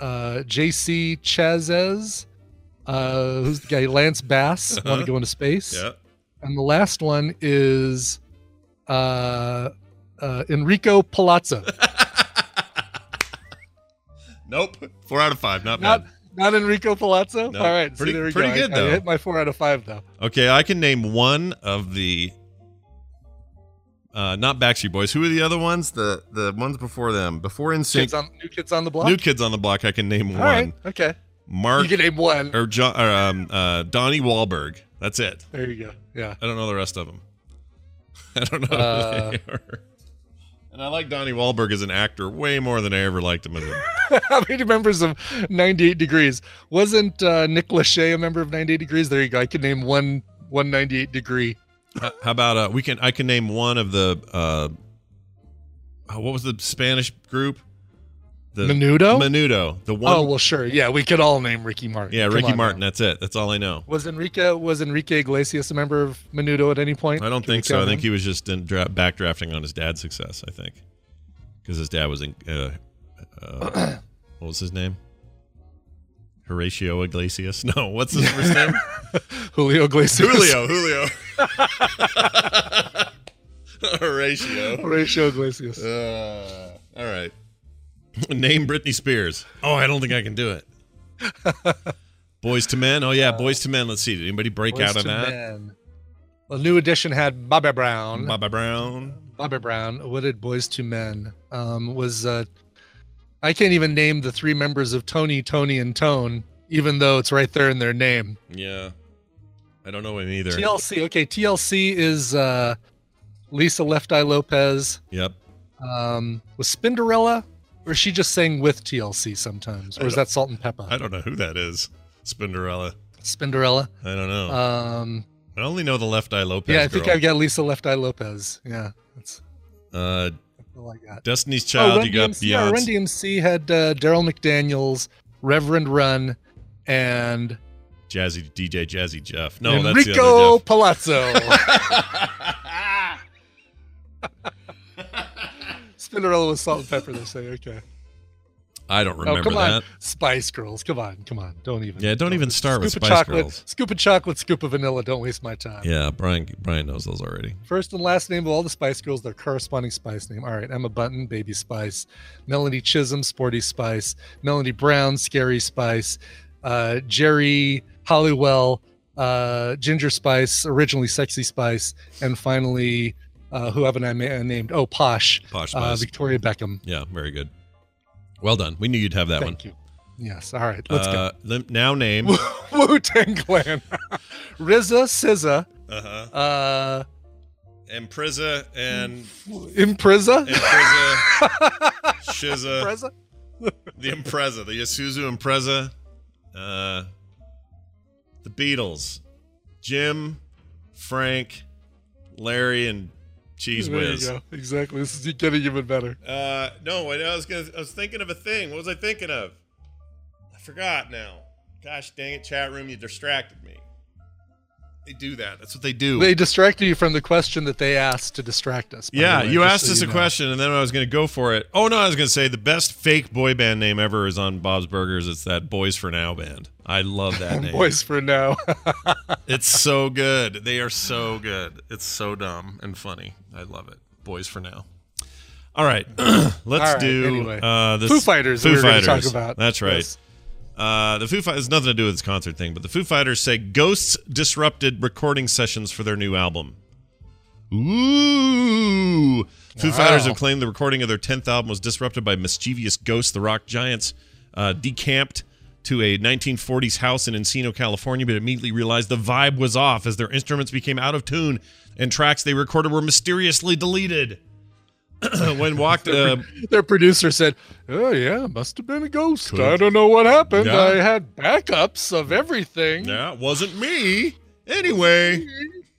uh, JC Chasez, uh, who's the guy? Lance Bass, want Uh-huh. to go into space. Yeah. And the last one is uh, uh, Enrico Palazzo. Nope. Four out of five. Not, not bad. not Enrico Palazzo. No, All right, pretty- see, there we pretty go. good, I, I hit my four out of five though. Okay, I can name one of the uh not Backstreet Boys. Who are the other ones? The the ones before them. Before Kids NSYNC. on, new kids on the block. New Kids on the Block. I can name All one. right, okay. Mark You can name one. or John or um uh Donnie Wahlberg. That's it. There you go. Yeah. I don't know the rest of them. I don't know Uh, who they are. And I like Donnie Wahlberg as an actor way more than I ever liked him as a How many members of 98 Degrees? Wasn't uh, Nick Lachey a member of 98 Degrees? There you go. I could name one one 98 degree How about uh, we can? I can name one of the. Uh, oh, what was the Spanish group? The Menudo? Menudo. The one. oh well, sure. Yeah, we could all name Ricky Martin. yeah, Come Ricky on Martin. That's it. That's all I know. Was Enrique was Enrique Iglesias a member of Menudo at any point? I don't think so. I think he was just in dra- backdrafting on his dad's success. I think because his dad was in. Uh, uh, what was his name? Horatio Iglesias. No, what's his first name? Julio Iglesias. Julio. Julio. Horatio. Horatio Iglesias. Uh, all right. Name Britney Spears. Oh, I don't think I can do it. Boyz II Men. Oh yeah, Boyz II Men. Let's see. Did anybody break Boyz out of II that? Men. A new edition had Bobby Brown. Bobby Brown. Bobby Brown. What did Boyz II Men? Um, was uh, I can't even name the three members of Tony, Tony, and Tone, even though it's right there in their name. Yeah. I don't know him either. TLC. Okay, TLC is uh, Lisa Left Eye Lopes. Yep. Um, was Spinderella, or is she just sang with TLC sometimes, or is that Salt-N-Pepa? I don't know who that is. Spinderella. Spinderella. I don't know. Um, I only know the Left Eye Lopes. yeah, I think girl. I've got Lisa Left Eye Lopes. Yeah, that's Uh, all I got. Destiny's Child. oh, you got DMC, yeah, Run DMC had uh, Darryl McDaniels, Reverend Run, and Jazzy DJ Jazzy Jeff. No, that's the Enrico other Jeff. Palazzo. Spinderella with Salt-N-Pepa. They say okay. I don't remember oh, come that. on, Spice Girls. Come on, come on. Don't even. Yeah, don't even start with scoop of Spice chocolate, Girls. Scoop of chocolate, scoop of vanilla. Don't waste my time. Yeah, Brian Brian knows those already. First and last name of all the Spice Girls, their corresponding Spice name. All right, Emma Bunton, Baby Spice, Melanie Chisholm, Sporty Spice, Melanie Brown, Scary Spice, uh, Geri Halliwell, uh, Ginger Spice, originally Sexy Spice, and finally, uh, who haven't I named? Oh, Posh, Posh uh, Spice. Victoria Beckham. Yeah, very good. Well done. We knew you'd have that one. Thank you. Yes. All right, let's uh, lim- Now name. go. Wu Tang Clan, RZA, SZA, uh-huh. uh, Empreza and Impreza, Empreza, Shiza, Impreza. the Impreza, the Isuzu Impreza, uh, the Beatles, Jim, Frank, Larry, and Cheese There you go. Exactly. This is getting even better. Uh, no, I was gonna, I was thinking of a thing. What was I thinking of? I forgot now. Gosh dang it, chat room, you distracted me. They do that. That's what they do. They distracted you from the question that they asked to distract us. yeah, way, you asked so us you a know. question, and then I was going to go for it. Oh no, I was going to say the best fake boy band name ever is on Bob's Burgers. It's that Boys for Now band. I love that name. Boys for now. It's so good. They are so good. It's so dumb and funny. I love it. Boys for Now. All right, let's All right, do anyway. uh, this Foo Fighters that Foo we were Fighters. talk about. That's right. Yes. Uh, the Foo Fighters has nothing to do with this concert thing, but the Foo Fighters say ghosts disrupted recording sessions for their new album. Ooh! Foo Wow. Fighters have claimed the recording of their 10th album was disrupted by mischievous ghosts. The rock giants uh, decamped to a 1940s house in Encino, California, but immediately realized the vibe was off as their instruments became out of tune and tracks they recorded were mysteriously deleted. when walked, uh, Their producer said, "Oh yeah, must have been a ghost. Could- I don't know what happened. Yeah. I had backups of everything. yeah, wasn't me. Anyway,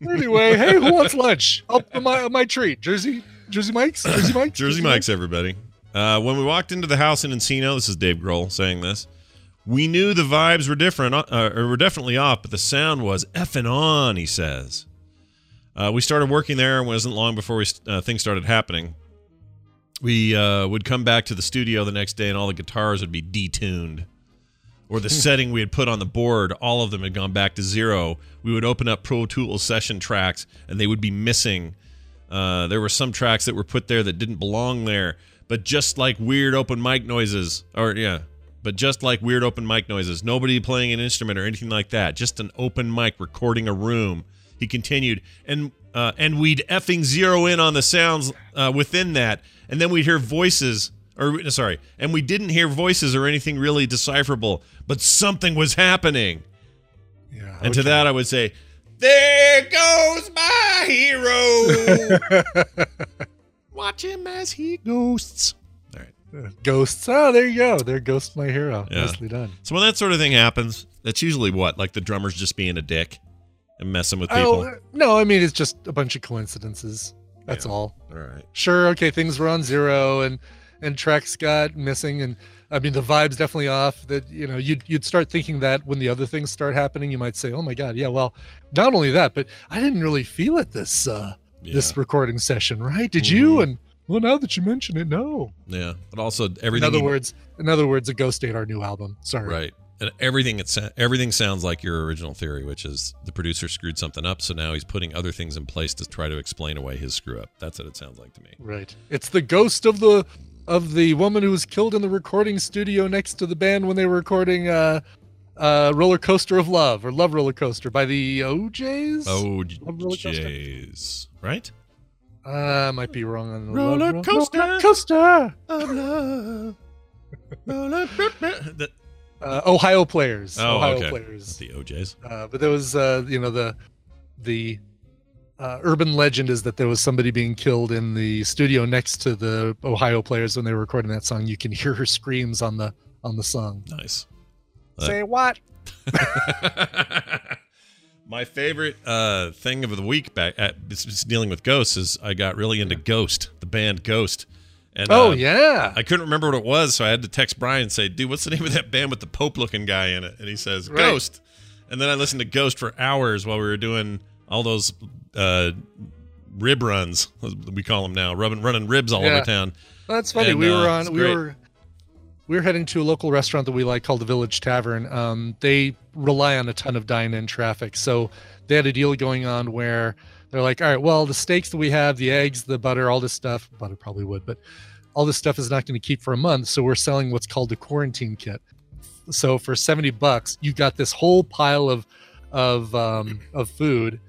Anyway, hey, who wants lunch? Up my my treat. Jersey, Jersey Mike's, Jersey Mike's, Jersey Mike's, everybody. Uh, when we walked into the house in Encino, this is Dave Grohl saying this. We knew the vibes were different, uh, or were definitely off, but the sound was effing on. He says. Uh, we started working there, and it wasn't long before we uh, things started happening. We uh, would come back to the studio the next day, and all the guitars would be detuned, or the setting we had put on the board, all of them had gone back to zero. We would open up Pro Tools session tracks, and they would be missing. Uh, there were some tracks that were put there that didn't belong there, but just like weird open mic noises, or yeah, but just like weird open mic noises, nobody playing an instrument or anything like that, just an open mic recording a room. He continued, and uh, and we'd effing zero in on the sounds uh, within that, and then we'd hear voices, or sorry, and we didn't hear voices or anything really decipherable, but something was happening. Yeah, And to that, I would say, "There goes my hero. Watch him as he ghosts." Ghosts. Oh, there you go. There, Ghost, my hero. Yeah. Nicely done. So when that sort of thing happens, that's usually what, like the drummer's just being a dick, and messing with people. Oh no, I mean it's just a bunch of coincidences. That's Yeah. all. All right. Sure, okay, things were on zero and and tracks got missing and I mean the vibe's definitely off. That you know, you'd you'd start thinking that when the other things start happening, you might say, Oh my god, yeah, well, not only that, but I didn't really feel it this uh this recording session, right? Did you? Mhm. And well now that you mention it, no. Yeah, but also everything. In other words, in other words, a ghost ate our new album. Sorry. right? And everything it everything sounds like your original theory, which is the producer screwed something up, so now he's putting other things in place to try to explain away his screw up. That's what it sounds like to me. Right. It's the ghost of the of the woman who was killed in the recording studio next to the band when they were recording uh uh Roller Coaster of Love or Love Roller Coaster by the OJs. OJ's, Love Roller Coaster? jeez, right? Uh, I might be wrong on the Roller Love- Coaster. Roller Coaster. Of love. Roller The- Uh, Ohio players. Oh, Ohio okay. players. The OJs. Uh, but there was uh you know the the uh, urban legend is that there was somebody being killed in the studio next to the Ohio players when they were recording that song. You can hear her screams on the on the song. Nice. Uh, Say what? My favorite uh, thing of the week back at it's dealing with ghosts is I got really into Ghost, the band Ghost. And Oh uh, yeah. I couldn't remember what it was, so I had to text Brian and say, "Dude, what's the name of that band with the Pope looking guy in it?" And he says, Right. "Ghost." And then I listened to Ghost for hours while we were doing all those uh, rib runs, we call them now, rubbing running ribs all Yeah. over town. That's funny. And, we uh, were on. We great. were. We were heading to a local restaurant that we like called the Village Tavern. Um, they rely on a ton of dine-in traffic, so they had a deal going on where they're like, "All right, well, the steaks that we have, the eggs, the butter, all this stuff. Butter probably would, but all this stuff is not going to keep for a month. So we're selling what's called a quarantine kit. So for seventy bucks, you've got this whole pile of of um, of food,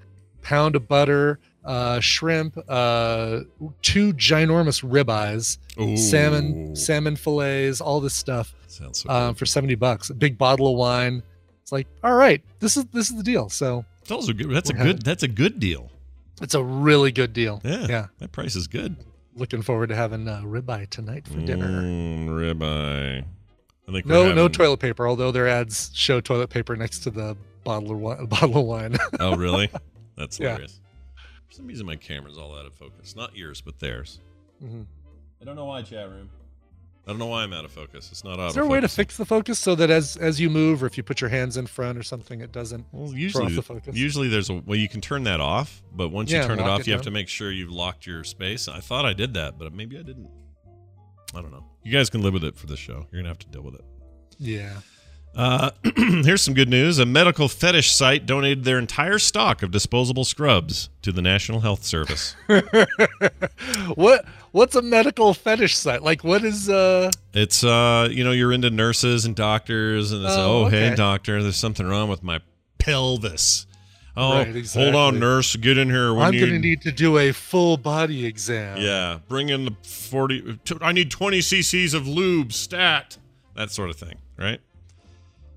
pound of butter, uh, shrimp, uh, two ginormous ribeyes, Ooh. salmon salmon fillets, all this stuff Sounds so um, for seventy bucks. A big bottle of wine. It's like, all right, this is this is the deal. So Those are good. That's a good. That's a good deal. it's a really good deal. Yeah. yeah. That price is good. Looking forward to having uh, ribeye tonight for dinner. Mm, ribeye. I think No, no toilet paper. Although their ads show toilet paper next to the bottle of wine. Bottle of wine. Oh, really? That's Yeah. Hilarious. For some reason, my camera's all out of focus. Not yours, but theirs. Mhm. I don't know why, chat room. I don't know why I'm out of focus. It's not out Is there a way to fix the focus so that as as you move or if you put your hands in front or something, it doesn't Well, throw usually, off the focus? usually there's a well, you can turn that off, but once Yeah, you turn it off, it you have to make sure you've locked your space. I thought I did that, but maybe I didn't. I don't know. You guys can live with it for this show. You're gonna have to deal with it. yeah. Uh, here's some good news. A medical fetish site donated their entire stock of disposable scrubs to the National Health Service. what what's a medical fetish site? Like what is uh It's uh, you know, you're into nurses and doctors, and say, Oh, "Oh, hey, doctor, there's something wrong with my pelvis." Oh, Right, hold on, nurse, get in here. I'm need, gonna need to do a full body exam. yeah, bring in the forty. I need twenty cc's of lube, stat, that sort of thing, right?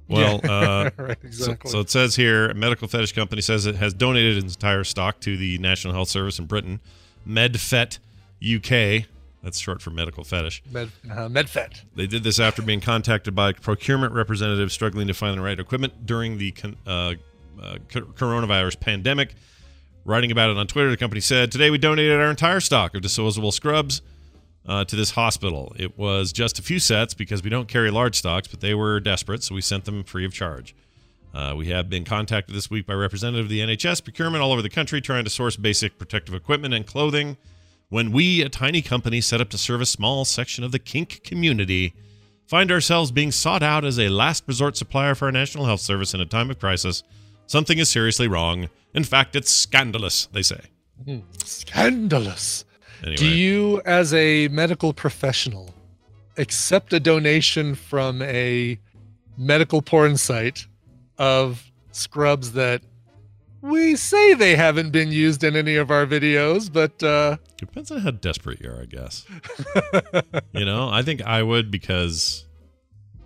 Well, Yeah, uh, right, so- exactly. So, it says here, a medical fetish company says it has donated its entire stock to the National Health Service in Britain, MedFet UK. That's short for medical fetish. Med, uh, MedFet. They did this after being contacted by procurement representatives struggling to find the right equipment during the con- uh, uh, coronavirus pandemic. Writing about it on Twitter, the company said, Today we donated our entire stock of disposable scrubs uh, to this hospital. It was just a few sets because we don't carry large stocks, but they were desperate, so we sent them free of charge. Uh, we have been contacted this week by representative of the NHS procurement all over the country trying to source basic protective equipment and clothing. When we, a tiny company set up to serve a small section of the kink community, find ourselves being sought out as a last resort supplier for our National Health Service in a time of crisis, something is seriously wrong. In fact, it's scandalous, they say. Scandalous. Anyway, Do you, as a medical professional, accept a donation from a medical porn site of scrubs that we say they haven't been used in any of our videos, but uh, depends on how desperate you are, I guess. you know, I think I would because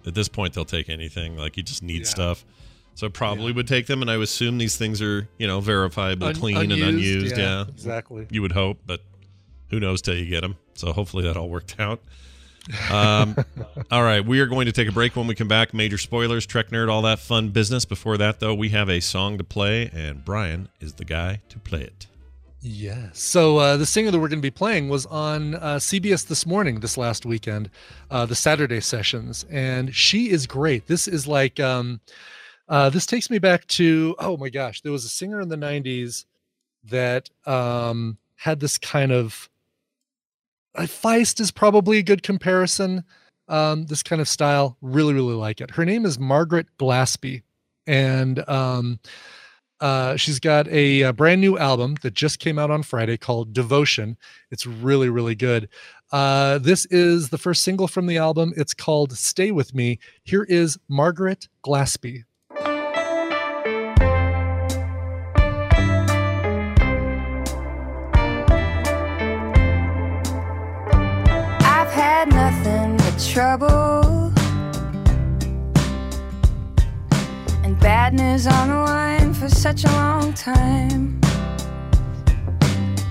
at this point they'll take anything. Like you just need Yeah. stuff. So I probably would take them, and I assume these things are, you know, verifiably un- clean and unused. Yeah, exactly. you would hope, but who knows till you get them. So hopefully that all worked out. Um, all right, we are going to take a break when we come back. Major spoilers, Trek Nerd, all that fun business. Before that, though, we have a song to play, and Brian is the guy to play it. Yes. So uh, the singer that we're going to be playing was on uh, CBS this morning, this last weekend, uh, the Saturday sessions, and she is great. This is like, um, uh, this takes me back to, oh my gosh, there was a singer in the '90s that um, had this kind of. Uh, Feist is probably a good comparison. Um, this kind of style, really, really like it. Her name is Margaret Glaspy, and um, uh, she's got a, a brand new album that just came out on Friday called Devotion. It's really, really good. Uh, this is the first single from the album. It's called Stay With Me. Here is Margaret Glaspy. Had nothing but trouble and bad news on the line for such a long time.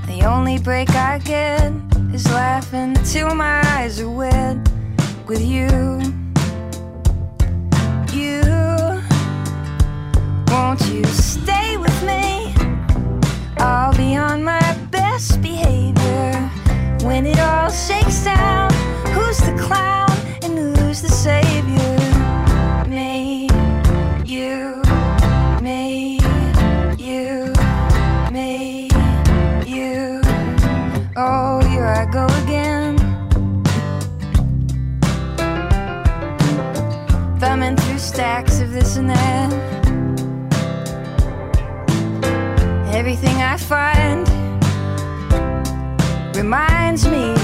The only break I get is laughing till my eyes are wet with you. You, won't you stay with me? I'll be on my best behavior when it all shakes down. The clown and who's the savior? Me, you, me, you, me, you. Oh, here I go again. Thumbing through stacks of this and that. Everything I find reminds me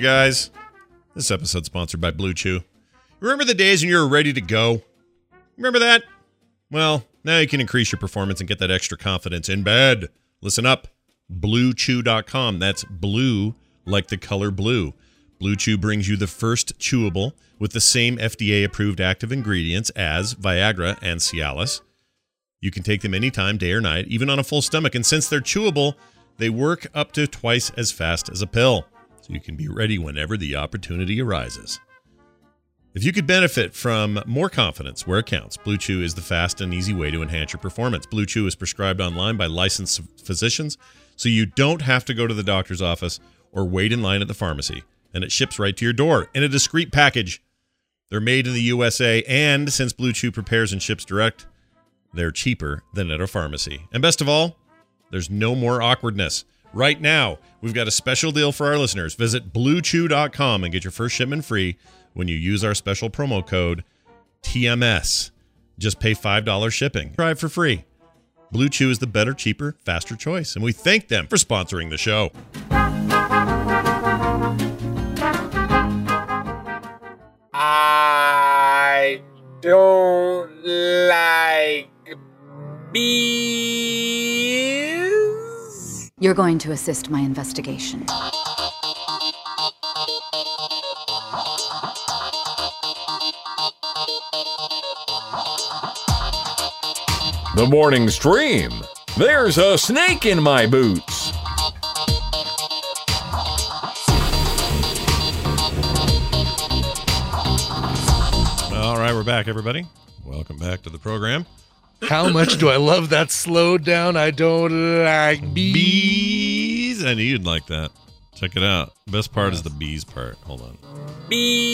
you guys. This episode's sponsored by Blue Chew. Remember the days when you were ready to go? Remember that? Well, now you can increase your performance and get that extra confidence in bed. Listen up. BlueChew.com. That's blue like the color blue. Blue Chew brings you the first chewable with the same FDA approved active ingredients as Viagra and Cialis. You can take them anytime, day or night, even on a full stomach. And since they're chewable, they work up to twice as fast as a pill. You can be ready whenever the opportunity arises. If you could benefit from more confidence where it counts, Blue Chew is the fast and easy way to enhance your performance. Blue Chew is prescribed online by licensed physicians, so you don't have to go to the doctor's office or wait in line at the pharmacy, and it ships right to your door in a discreet package. They're made in the USA, and since Blue Chew prepares and ships direct, they're cheaper than at a pharmacy. And best of all, there's no more awkwardness. Right now, we've got a special deal for our listeners. Visit bluechew.com and get your first shipment free when you use our special promo code TMS. Just pay $5 shipping. Try it for free. Blue Chew is the better, cheaper, faster choice, and we thank them for sponsoring the show. I don't like bees. You're going to assist my investigation. The morning stream. There's a snake in my boots. All right, we're back, everybody. Welcome back to the program. How much do I love that slowed down? I don't like bees. Bees. I knew you'd like that. Check it out. Best part is the bees part. Hold on. Bees.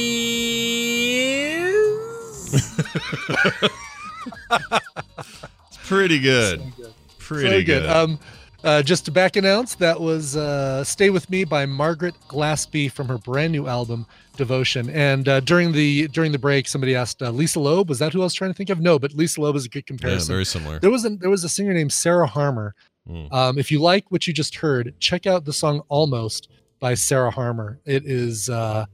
It's pretty good. Pretty So good. Um, uh, just to back announce, that was uh, "Stay with Me" by Margaret Glaspy from her brand new album Devotion. And uh, during the during the break, somebody asked uh, Lisa Loeb. Was that who I was trying to think of? No, but Lisa Loeb is a good yeah, comparison. very similar. There was a there was a singer named Sarah Harmer. Mm. Um, if you like what you just heard, check out the song "Almost" by Sarah Harmer. It is uh,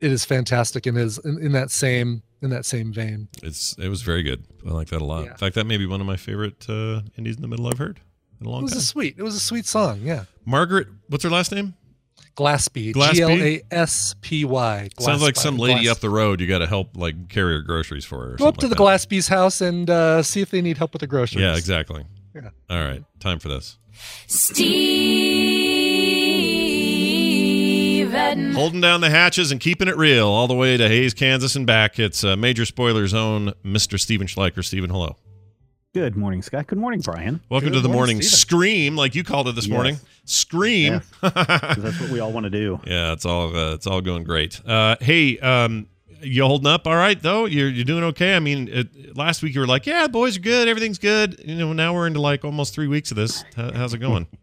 it is fantastic and is in, in that same in that same vein. It's it was very good. I like that a lot. In fact, that may be one of my favorite uh, indies in the middle I've heard in a It long was time. a sweet. It was a sweet song. Yeah. Margaret, what's her last name? Glaspy. Glaspy? G L A S P Y. Sounds like some lady Glass- up the road. You got to help like carry her groceries for her. Or Go up something to the like Glaspie's house and uh, see if they need help with the groceries. Yeah, exactly. Yeah. All right, time for this. Steven. Holding down the hatches and keeping it real all the way to Hays, Kansas, and back. It's uh, Major Spoiler Zone, Mr. Steven Schleicher. Steven, hello. Good morning, Scott. Good morning, Brian. Welcome to the morning, scream, like you called it this Yes. morning. Scream. Yes. 'Cause that's what we all want to do. Yeah, it's all uh, it's all going great. Uh, hey, um, you holding up all right though? You're you're doing okay. I mean, it, last week you were like, yeah, boys are good, everything's good. You know, now we're into like almost three weeks of this. How, how's it going?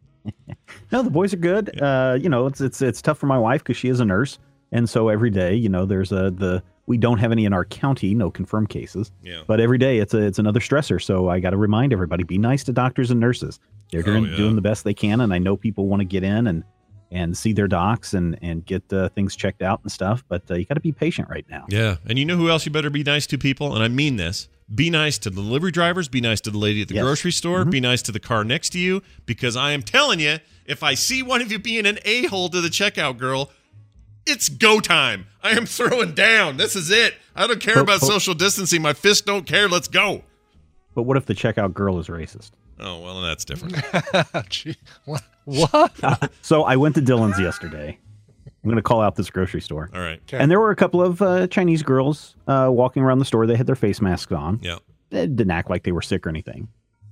No, the boys are good. Uh, you know, it's it's it's tough for my wife because she is a nurse, and so every day, you know, there's a the we don't have any in our county, no confirmed cases. Yeah. But every day, it's a it's another stressor. So I got to remind everybody: be nice to doctors and nurses. They're Oh, doing yeah. doing the best they can, and I know people want to get in and and see their docs and and get uh, things checked out and stuff. But uh, you got to be patient right now. Yeah, and you know who else you better be nice to people, and I mean this. Be nice to the delivery drivers. Be nice to the lady at the Yes. grocery store. Be nice to the car next to you, because I am telling you, if I see one of you being an a hole to the checkout girl, it's go time. I am throwing down. This is it. I don't care But- about but- social distancing. My fists don't care. Let's go. But what if the checkout girl is racist? Oh well, that's different. Gee, what? what? so I went to Dillons yesterday. I'm going to call out this grocery store. All right. Okay. And there were a couple of uh, Chinese girls uh, walking around the store. They had their face masks on. Yeah. They didn't act like they were sick or anything.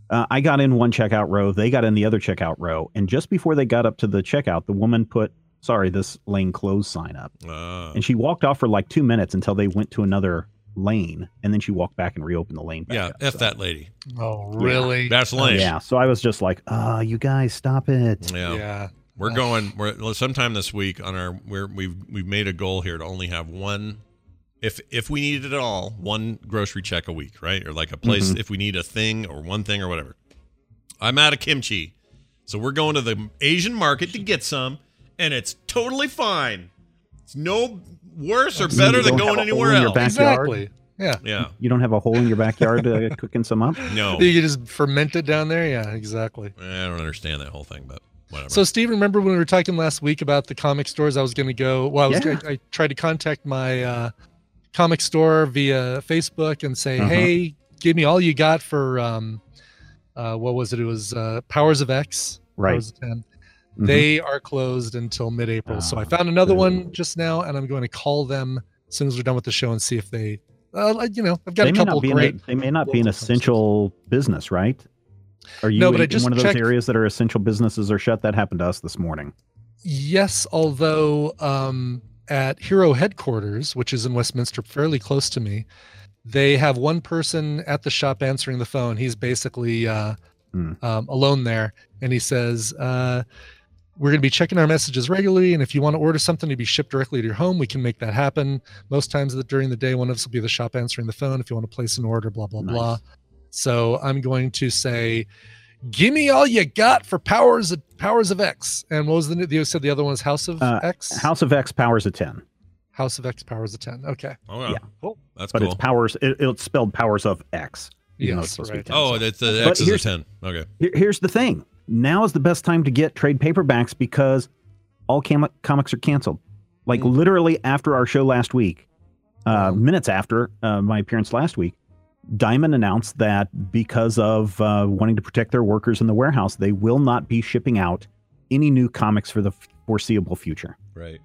Uh, I got in one checkout row. They got in the other checkout row. And just before they got up to the checkout, the woman put, sorry, this lane closed sign up. Uh, And she walked off for like two minutes until they went to another lane. And then she walked back and reopened the lane. Back yeah, up. f So- that lady. Oh, really? That's lame. Yeah. So I was just like, oh, you guys, stop it. Yeah. Yeah. We're going. We're sometime this week on our. We're we've we've made a goal here to only have one. If if we need it at all, one grocery check a week, right? Or like a place Mhm. if we need a thing or one thing or whatever. I'm out of kimchi, so we're going to the Asian market to get some, and it's totally fine. It's no worse or better than going anywhere in your else. backyard? Exactly. Yeah. Yeah. You don't have a hole in your backyard uh, cooking some up? No. You just ferment it down there. Yeah, exactly. I don't understand that whole thing, but whatever. So, Steve, remember when we were talking last week about the comic stores? I was going to go. Well, I was. Yeah. I, I tried to contact my uh, comic store via Facebook and say, Uh-huh. "Hey, give me all you got for um, uh, what was it? It was uh, Powers of X. Right. Powers of 10. Mhm. They are closed until mid-April. so I Ah, found another boo. one just now, and I'm going to call them as soon as we're done with the show and see if they, uh, you know, I've got they a couple great. A, they may not be an essential business, right? Are you No, but I in one of those checked- areas that are essential businesses are shut? That happened to us this morning. Yes, although um, at Hero headquarters, which is in Westminster, fairly close to me, they have one person at the shop answering the phone. He's basically uh, Hmm. um, alone there, and he says, uh, "We're going to be checking our messages regularly, and if you want to order something to be shipped directly to your home, we can make that happen. Most times that during the day, one of us will be the shop answering the phone if you want to place an order. Blah blah blah." So I'm going to say, "Give me all you got for powers of powers of X." And what was the you said the other one was House of Uh, X? House of X powers of ten, House of X powers of ten. Okay. Oh, yeah. Cool. That's but cool. it's powers. It, it's spelled powers of X. even though Yes, it's supposed to be right. 10, oh, so- that's the But X is a 10. Okay. Here- Here's the thing. Now is the best time to get trade paperbacks because all cam- comics are canceled. Like Mm. literally after our show last week, uh, minutes after uh, my appearance last week, Diamond announced that because of uh, wanting to protect their workers in the warehouse, they will not be shipping out any new comics for the foreseeable future. Right.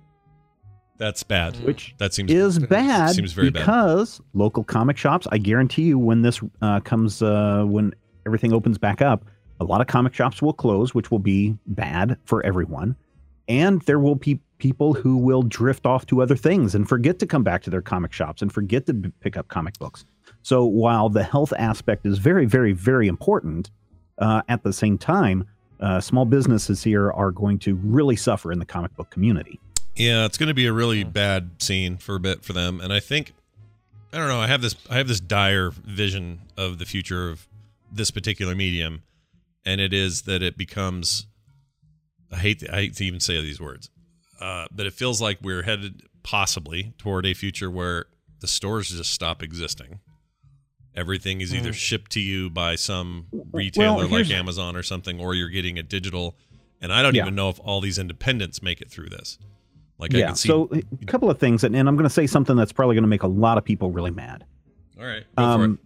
That's bad. Which that seems is bad Seems very bad. because local comic shops. I guarantee you, when this uh, comes, uh, when everything opens back up, a lot of comic shops will close, which will be bad for everyone, and there will be people who will drift off to other things and forget to come back to their comic shops and forget to b- pick up comic books. So while the health aspect is very, very, very important, uh, at the same time, uh, small businesses here are going to really suffer in the comic book community. Yeah, it's going to be a really bad scene for a bit for them, and I think I don't know. I have this I have this dire vision of the future of this particular medium, and it is that it becomes. I hate I hate to even say these words, uh, but it feels like we're headed possibly toward a future where the stores just stop existing. Everything is either Mm. shipped to you by some retailer like Amazon or something, or you're getting it digital. And I don't Yeah. even know if all these independents make it through this. Like I yeah. can see. So a couple of things, and, and I'm going to say something that's probably going to make a lot of people really mad. all right, go for it. Um,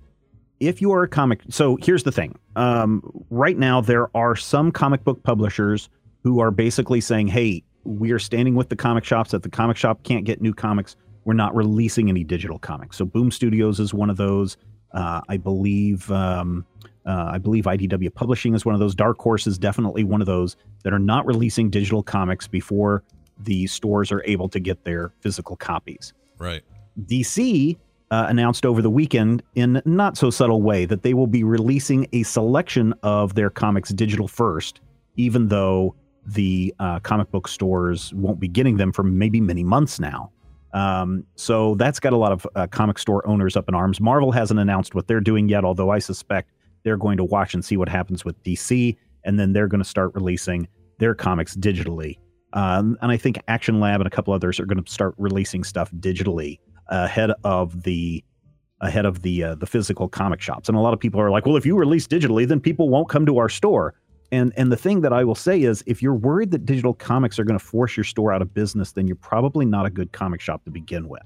if you are a comic, so here's the thing. Um, right now, there are some comic book publishers who are basically saying, "Hey, we are standing with the comic shops. That the comic shop can't get new comics. We're not releasing any digital comics." So Boom Studios is one of those. Uh, I believe. Um, uh, I believe IDW Publishing is one of those. Dark Horse is definitely one of those that are not releasing digital comics before the stores are able to get their physical copies. Right. DC uh, announced over the weekend in not so subtle way that they will be releasing a selection of their comics digital first, even though the uh, comic book stores won't be getting them for maybe many months now. Um, so that's got a lot of uh, comic store owners up in arms. Marvel hasn't announced what they're doing yet, although I suspect they're going to watch and see what happens with DC, and then they're going to start releasing their comics digitally. Um, and I think Action Lab and a couple others are going to start releasing stuff digitally ahead of the ahead of the uh, the physical comic shops. And a lot of people are like, "Well, if you release digitally, then people won't come to our store." And and the thing that I will say is, if you're worried that digital comics are going to force your store out of business, then you're probably not a good comic shop to begin with.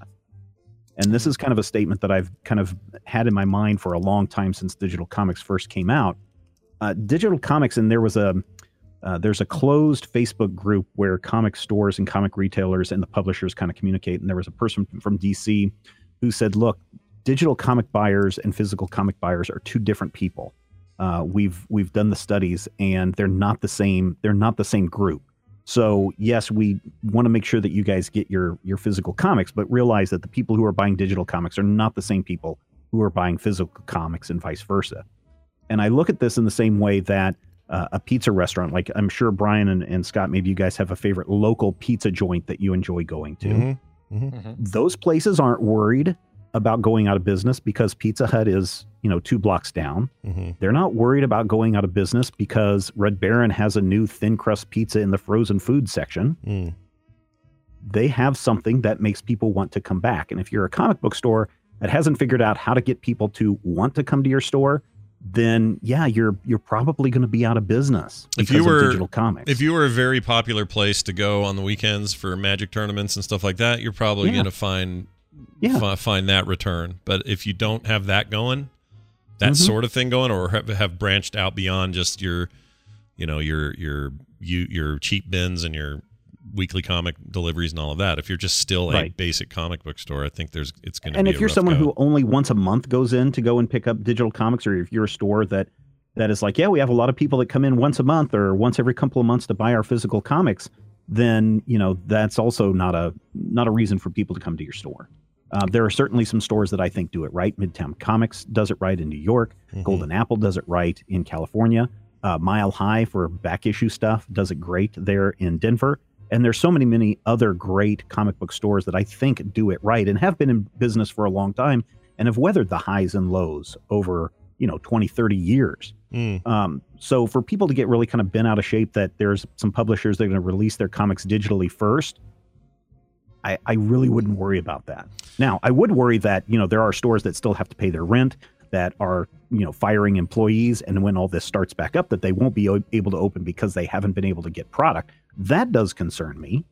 And this is kind of a statement that I've kind of had in my mind for a long time since digital comics first came out. Uh, digital comics, and there was a uh, there's a closed Facebook group where comic stores and comic retailers and the publishers kind of communicate. And there was a person from DC who said, "Look, digital comic buyers and physical comic buyers are two different people. Uh, we've we've done the studies, and they're not the same. They're not the same group. So yes, we want to make sure that you guys get your your physical comics, but realize that the people who are buying digital comics are not the same people who are buying physical comics, and vice versa. And I look at this in the same way that." Uh, a pizza restaurant. Like I'm sure Brian and, and Scott, maybe you guys have a favorite local pizza joint that you enjoy going to. Mhm. Mhm. Those places aren't worried about going out of business because Pizza Hut is, you know, two blocks down. Mhm. They're not worried about going out of business because Red Baron has a new thin crust pizza in the frozen food section. Mm. They have something that makes people want to come back. And if you're a comic book store that hasn't figured out how to get people to want to come to your store, then yeah, you're you're probably going to be out of business If you were of digital comics. if you were a very popular place to go on the weekends for magic tournaments and stuff like that, you're probably Yeah. going to find Yeah. fi- find that return. But if you don't have that going, that Mhm. sort of thing going, or have, have branched out beyond just your, you know, your your you your cheap bins and your weekly comic deliveries and all of that. If you're just still a basic comic book store, I think there's it's going to and if you're someone go. who only once a month goes in to go and pick up digital comics or if you're a store that that is like yeah we have a lot of people that come in once a month or once every couple of months to buy our physical comics then you know that's also not a not a reason for people to come to your store uh, there are certainly some stores that i think do it right midtown comics does it right in new york Mm-hmm. golden apple does it right in california uh, mile high for back issue stuff does it great there in denver and there's so many many other great comic book stores that i think do it right and have been in business for a long time and have weathered the highs and lows over you know 20 30 years. Mm. um, so for people to get really kind of bent out of shape that there's some publishers that are going to release their comics digitally first I, I really wouldn't worry about that. Now i would worry that you know there are stores that still have to pay their rent that are you know firing employees and when all this starts back up that they won't be able to open because they haven't been able to get product. That does concern me.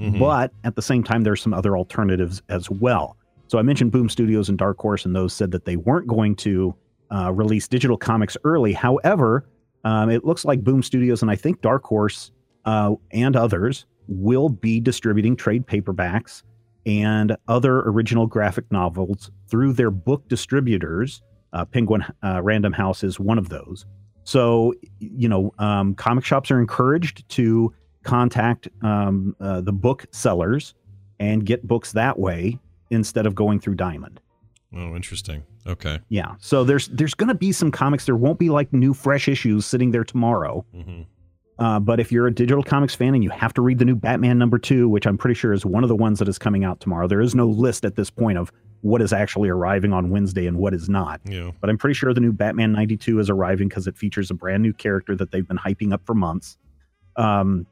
Mhm. but at the same time there's some other alternatives as well. So i mentioned boom studios and dark horse and those said that they weren't going to uh, release digital comics early. However um, it looks like boom studios and i think dark horse uh, and others will be distributing trade paperbacks and other original graphic novels through their book distributors uh, penguin uh, random house is one of those. So you know um, comic shops are encouraged to contact um, uh, the book sellers and get books that way instead of going through diamond. Oh, interesting. Okay. yeah. So there's there's going to be some comics. There won't be like new fresh issues sitting there tomorrow. Hmm uh, but if you're a digital comics fan and you have to read the new batman number two which i'm pretty sure is one of the ones that is coming out tomorrow there is no list at this point of what is actually arriving on wednesday and what is not Yeah. but i'm pretty sure the new batman 92 is arriving because it features a brand new character that they've been hyping up for months um,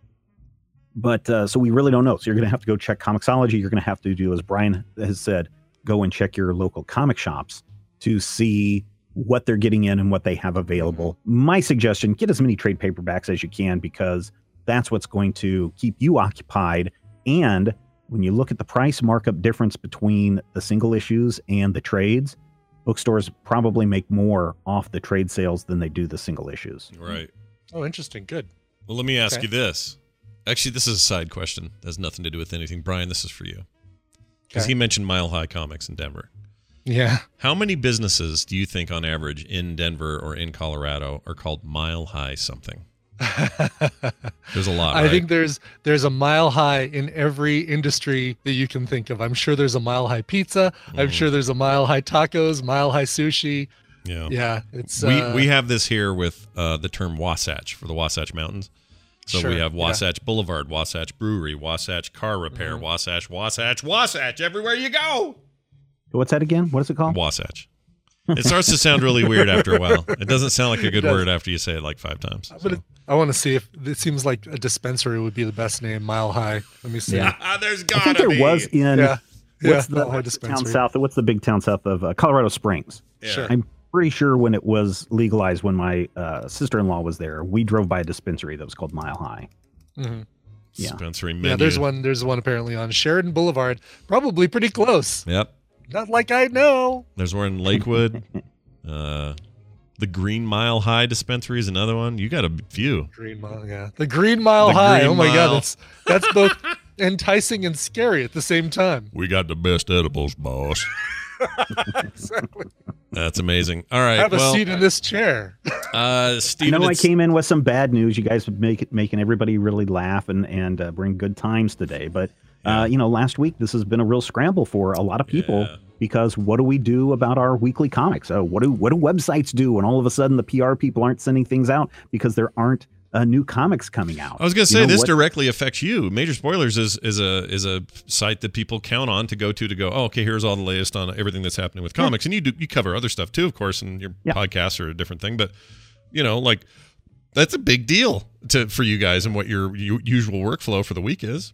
but uh, so we really don't know so you're going to have to go check comiXology you're going to have to do as brian has said go and check your local comic shops to see what they're getting in and what they have available. My suggestion get as many trade paperbacks as you can because that's what's going to keep you occupied. And when you look at the price markup difference between the single issues and the trades, bookstores probably make more off the trade sales than they do the single issues. Right. Oh, interesting. Good. Well, let me ask Okay. you this. Actually, this is a side question. It has nothing to do with anything. Brian, this is for you. Because Okay. he mentioned Mile High Comics in Denver. Yeah. How many businesses do you think, on average, in Denver or in Colorado, are called Mile High something? There's a lot. I right? think there's there's a mile high in every industry that you can think of. I'm sure there's a mile high pizza. I'm Mhm. sure there's a mile high tacos, mile high sushi. Yeah. Yeah, it's we uh, we have this here with uh, the term Wasatch for the Wasatch Mountains. So Sure, we have yeah. Mm-hmm. Wasatch Boulevard, Wasatch Brewery, Wasatch Car Repair, Wasatch, Wasatch, Wasatch. Everywhere you go, What's that again? What is it called? Wasatch. It starts to sound really weird after a while. It doesn't sound like a good word after you say it like five times. But it, I want to see if it seems like a dispensary would be the best name. Mile High. Let me see. Yeah. Ah, there's I gotta I think there be. was in Yeah. what's Yeah, the, what's the town dispensary. south? What's the big town south of uh, Colorado Springs? Sure. I'm pretty sure when it was legalized, when my uh, sister-in-law was there, we drove by a dispensary that was called Mile High. Mhm. Yeah. Dispensary menu. Yeah, there's one. There's one apparently on Sheridan Boulevard. Probably pretty close. Yep. Not like I know. There's one in Lakewood. uh, the Green Mile High dispensary is another one. You got a few. Green Mile. Yeah, the Green Mile The High. Green oh my Mile. God, that's that's both enticing and scary at the same time. We got the best edibles, boss. exactly. That's amazing. All right. Have a well, seat in this chair. uh, I Steven, know I came in with some bad news. You guys make it making everybody really laugh and and uh, bring good times today. But uh, you know, last week this has been a real scramble for a lot of people because what do we do about our weekly comics? Oh, what do what do websites do? And all of a sudden, the PR people aren't sending things out because there aren't uh, new comics coming out. I was going to You say know this what- directly affects you. Major Spoilers is is a is a site that people count on to go to to go. Oh, okay, here's all the latest on everything that's happening with comics, and you do you cover other stuff too, of course, and your podcasts are a different thing. But you know, like that's a big deal to for you guys and what your u- usual workflow for the week is.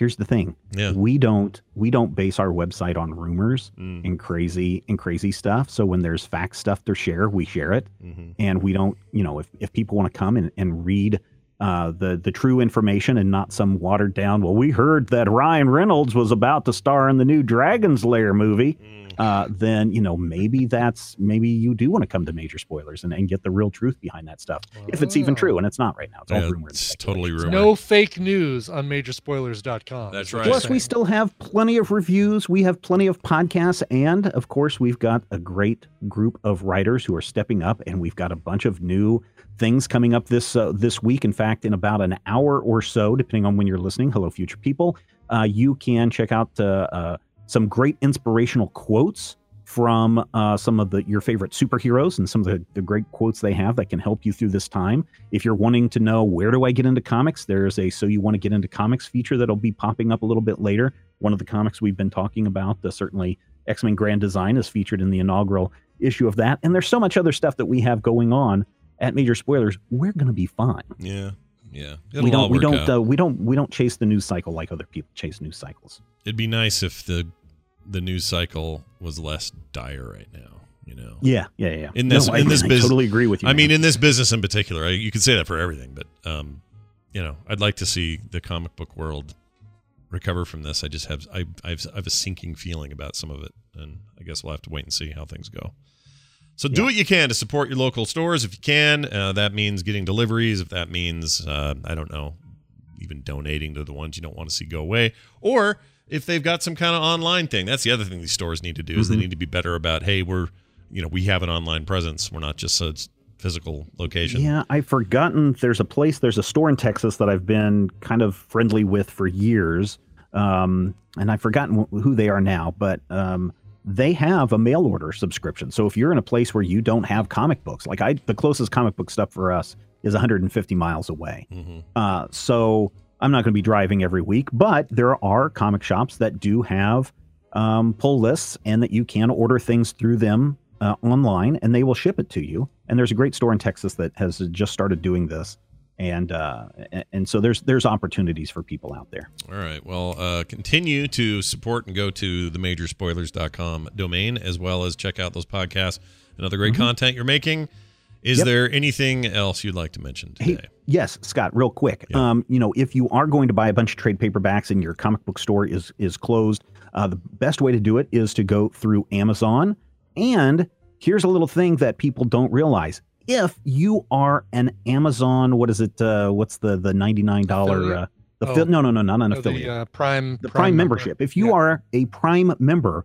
Here's the thing Yeah. we don't we don't base our website on rumors Mm. and crazy and crazy stuff so when there's fact stuff to share we share it Mm-hmm. and we don't you know if, if people want to come and, and read uh, the the true information and not some watered down well we heard that ryan reynolds was about to star in the new dragon's lair movie uh, then you know maybe that's maybe you do want to come to major spoilers and, and get the real truth behind that stuff if it's even true and it's not right now it's all Yeah, rumor and it's totally rumor. No fake news on majorspoilers.com. That's is what right. Plus, we still have plenty of reviews. We have plenty of podcasts. And of course, we've got a great group of writers who are stepping up. And we've got a bunch of new things coming up this uh, this week. In fact, in about an hour or so, depending on when you're listening, hello, future people, uh, you can check out uh, uh, some great inspirational quotes from uh, some of the your favorite superheroes and some of the, the great quotes they have that can help you through this time. If you're wanting to know where do I get into comics, there's a so you want to get into comics feature that'll be popping up a little bit later. One of the comics we've been talking about, uh, certainly X Men Grand Design, is featured in the inaugural issue of that. And there's so much other stuff that we have going on at Major Spoilers. We're going to be fine. Yeah, yeah. we It'll all don't we don't uh, we don't we don't chase the news cycle like other people chase news cycles. It'd be nice if the the news cycle was less dire right now. You know. Yeah, yeah, yeah. In this, No, I- in this I business, totally agree with you, I mean, in this business in particular, I, you could say that for everything, but um, you know, I'd like to see the comic book world recover from this. I just have I I've, I have a sinking feeling about some of it, and I guess we'll have to wait and see how things go. So do what you can to support your local stores if you can. Uh, that means getting deliveries. If that means uh, I don't know, even donating to the ones you don't want to see go away, or if they've got some kind of online thing. That's the other thing these stores need to do is they Mhm. need to be better about. Hey, we're you know we have an online presence. We're not just a physical location. Yeah, I've forgotten. There's a place, there's a store in Texas that I've been kind of friendly with for years, um, and I've forgotten wh- who they are now. But um, they have a mail order subscription. So if you're in a place where you don't have comic books, like I, the closest comic book stuff for us is 150 miles away. Uh, so I'm not going to be driving every week, but there are comic shops that do have um, pull lists and that you can order things through them uh, online and they will ship it to you. And there's a great store in Texas that has just started doing this. And uh, and so there's there's opportunities for people out there. All right. Well, uh, continue to support and go to the majorspoilers.com domain as well as check out those podcasts and other great Mhm. content you're making. Is Yep. there anything else you'd like to mention today? Hey, yes, Scott, real quick. Um, you know, if you are going to buy a bunch of trade paperbacks and your comic book store is is closed, uh, the best way to do it is to go through Amazon. And here's a little thing that people don't realize: if you are an Amazon, what is it? Uh, what's the the ninety nine dollar? Uh, the Oh. fi- no, no, no, not an Oh, affiliate. the uh, Prime the Prime, membership. If you are a Prime member,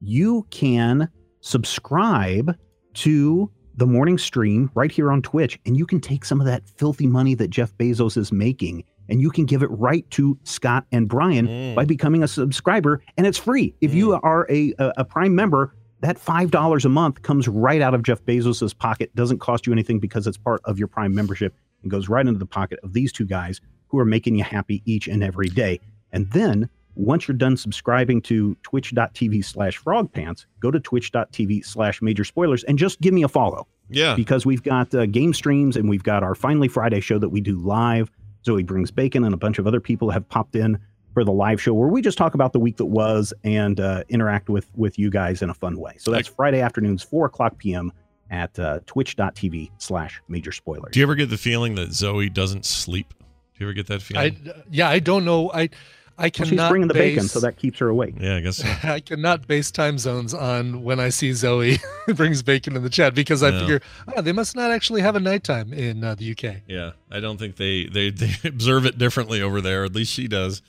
you can subscribe to the morning stream right here on Twitch, and you can take some of that filthy money that Jeff Bezos is making, and you can give it right to Scott and Brian mm. by becoming a subscriber, and it's free. If you mm. are a, a, a Prime member, that five dollars a month comes right out of Jeff Bezos's pocket. Doesn't cost you anything because it's part of your Prime membership and goes right into the pocket of these two guys who are making you happy each and every day. And then once you're done subscribing to twitch.tv slash frogpants, go to twitch.tv slash major spoilers and just give me a follow. Yeah. Because we've got uh, game streams and we've got our Finally Friday show that we do live. Zoe brings bacon and a bunch of other people have popped in for the live show where we just talk about the week that was and uh, interact with with you guys in a fun way. So that's Friday afternoons, 4 o'clock p.m. at uh, twitch.tv slash major spoilers. Do you ever get the feeling that Zoe doesn't sleep? Do you ever get that feeling? I feeling? yeah, I don't know. I I Well, cannot she's bringing the base, bacon, so that keeps her awake. Yeah, I guess so. I cannot base time zones on when I see Zoe brings bacon in the chat because I No. figure oh, they must not actually have a nighttime in uh, the UK. Yeah, I don't think they, they they observe it differently over there. At least she does.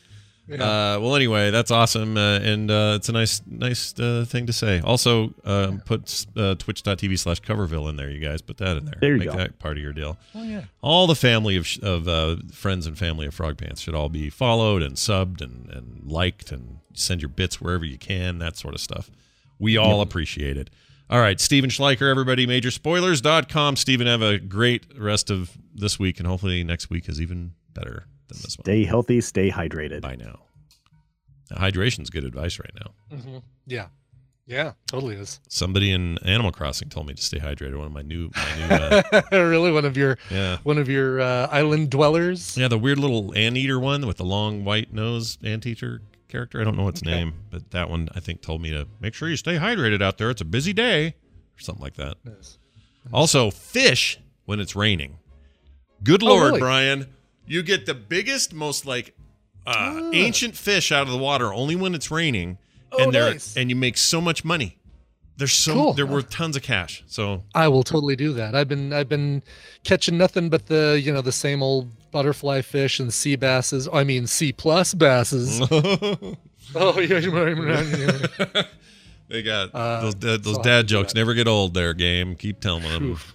Yeah. Uh, well, anyway, that's awesome, uh, and uh, it's a nice nice uh, thing to say. Also, um, put uh, twitch.tv slash coverville in there, you guys. Put that in there. There you Make go. that part of your deal. Oh, yeah. All the family of, sh- of uh, friends and family of Frog Pants should all be followed and subbed and, and liked and send your bits wherever you can, that sort of stuff. We all appreciate it. All right, Steven Schleicher, everybody, majorspoilers.com. Steven, have a great rest of this week, and hopefully next week is even better than this one. Stay healthy, stay hydrated. Bye now. Now, hydration's good advice right now. hmm Yeah, yeah, totally is. Somebody in Animal Crossing told me to stay hydrated. One of my new, my new, uh, really, one of your Yeah. one of your uh, island dwellers. yeah, the weird little anteater one with the long white nose anteater character. I don't know its Okay. name, but that one I think told me to make sure you stay hydrated out there. It's a busy day, or something like that. Nice. Also, fish when it's raining. Good Oh, lord, really? Brian, you get the biggest, most like uh, ancient fish out of the water only when it's raining, Oh, and they're nice. and you make so much money. They're so Cool. they're worth tons of cash. So I will totally do that. I've been I've been catching nothing but the you know the same old butterfly fish and sea basses. I mean C plus basses. oh yeah, they got Uh, those dad, those dad have to do jokes never get old. There, game. Keep telling them. Oof.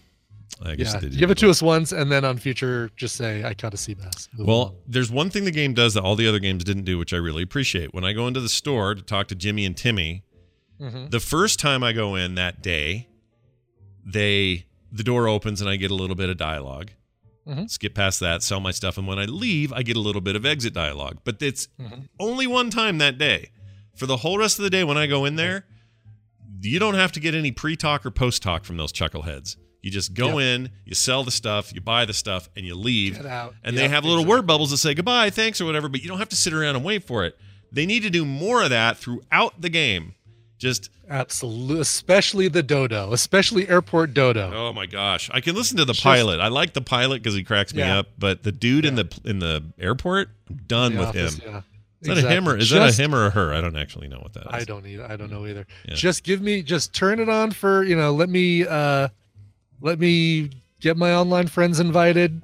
I guess yeah. they do. Give it to us once, and then on future, just say I caught a sea bass. Move Well, on. there's one thing the game does that all the other games didn't do, which I really appreciate. When I go into the store to talk to Jimmy and Timmy, Mhm. the first time I go in that day, they the door opens and I get a little bit of dialog Mhm. Skip past that, sell my stuff, and when I leave, I get a little bit of exit dialogue. But it's Mhm. only one time that day. For the whole rest of the day, when I go in there, you don't have to get any pre-talk or post-talk from those chuckleheads. You just go in, you sell the stuff, you buy the stuff, and you leave. Get out. And Yep, they have little word bubbles that say goodbye, thanks, or whatever, but you don't have to sit around and wait for it. They need to do more of that throughout the game. Just Absolutely, especially the dodo, especially airport dodo. oh my gosh, I can listen to the pilot. I like the pilot because he cracks me Yeah. up, but the dude in the in the airport, I'm done The with office, him. yeah. Is that a him or is Just- that a him or a her? I don't actually know what that is. I don't either. I don't know either. Yeah. Just give me, just turn it on for you know. Let me, uh let me get my online friends invited.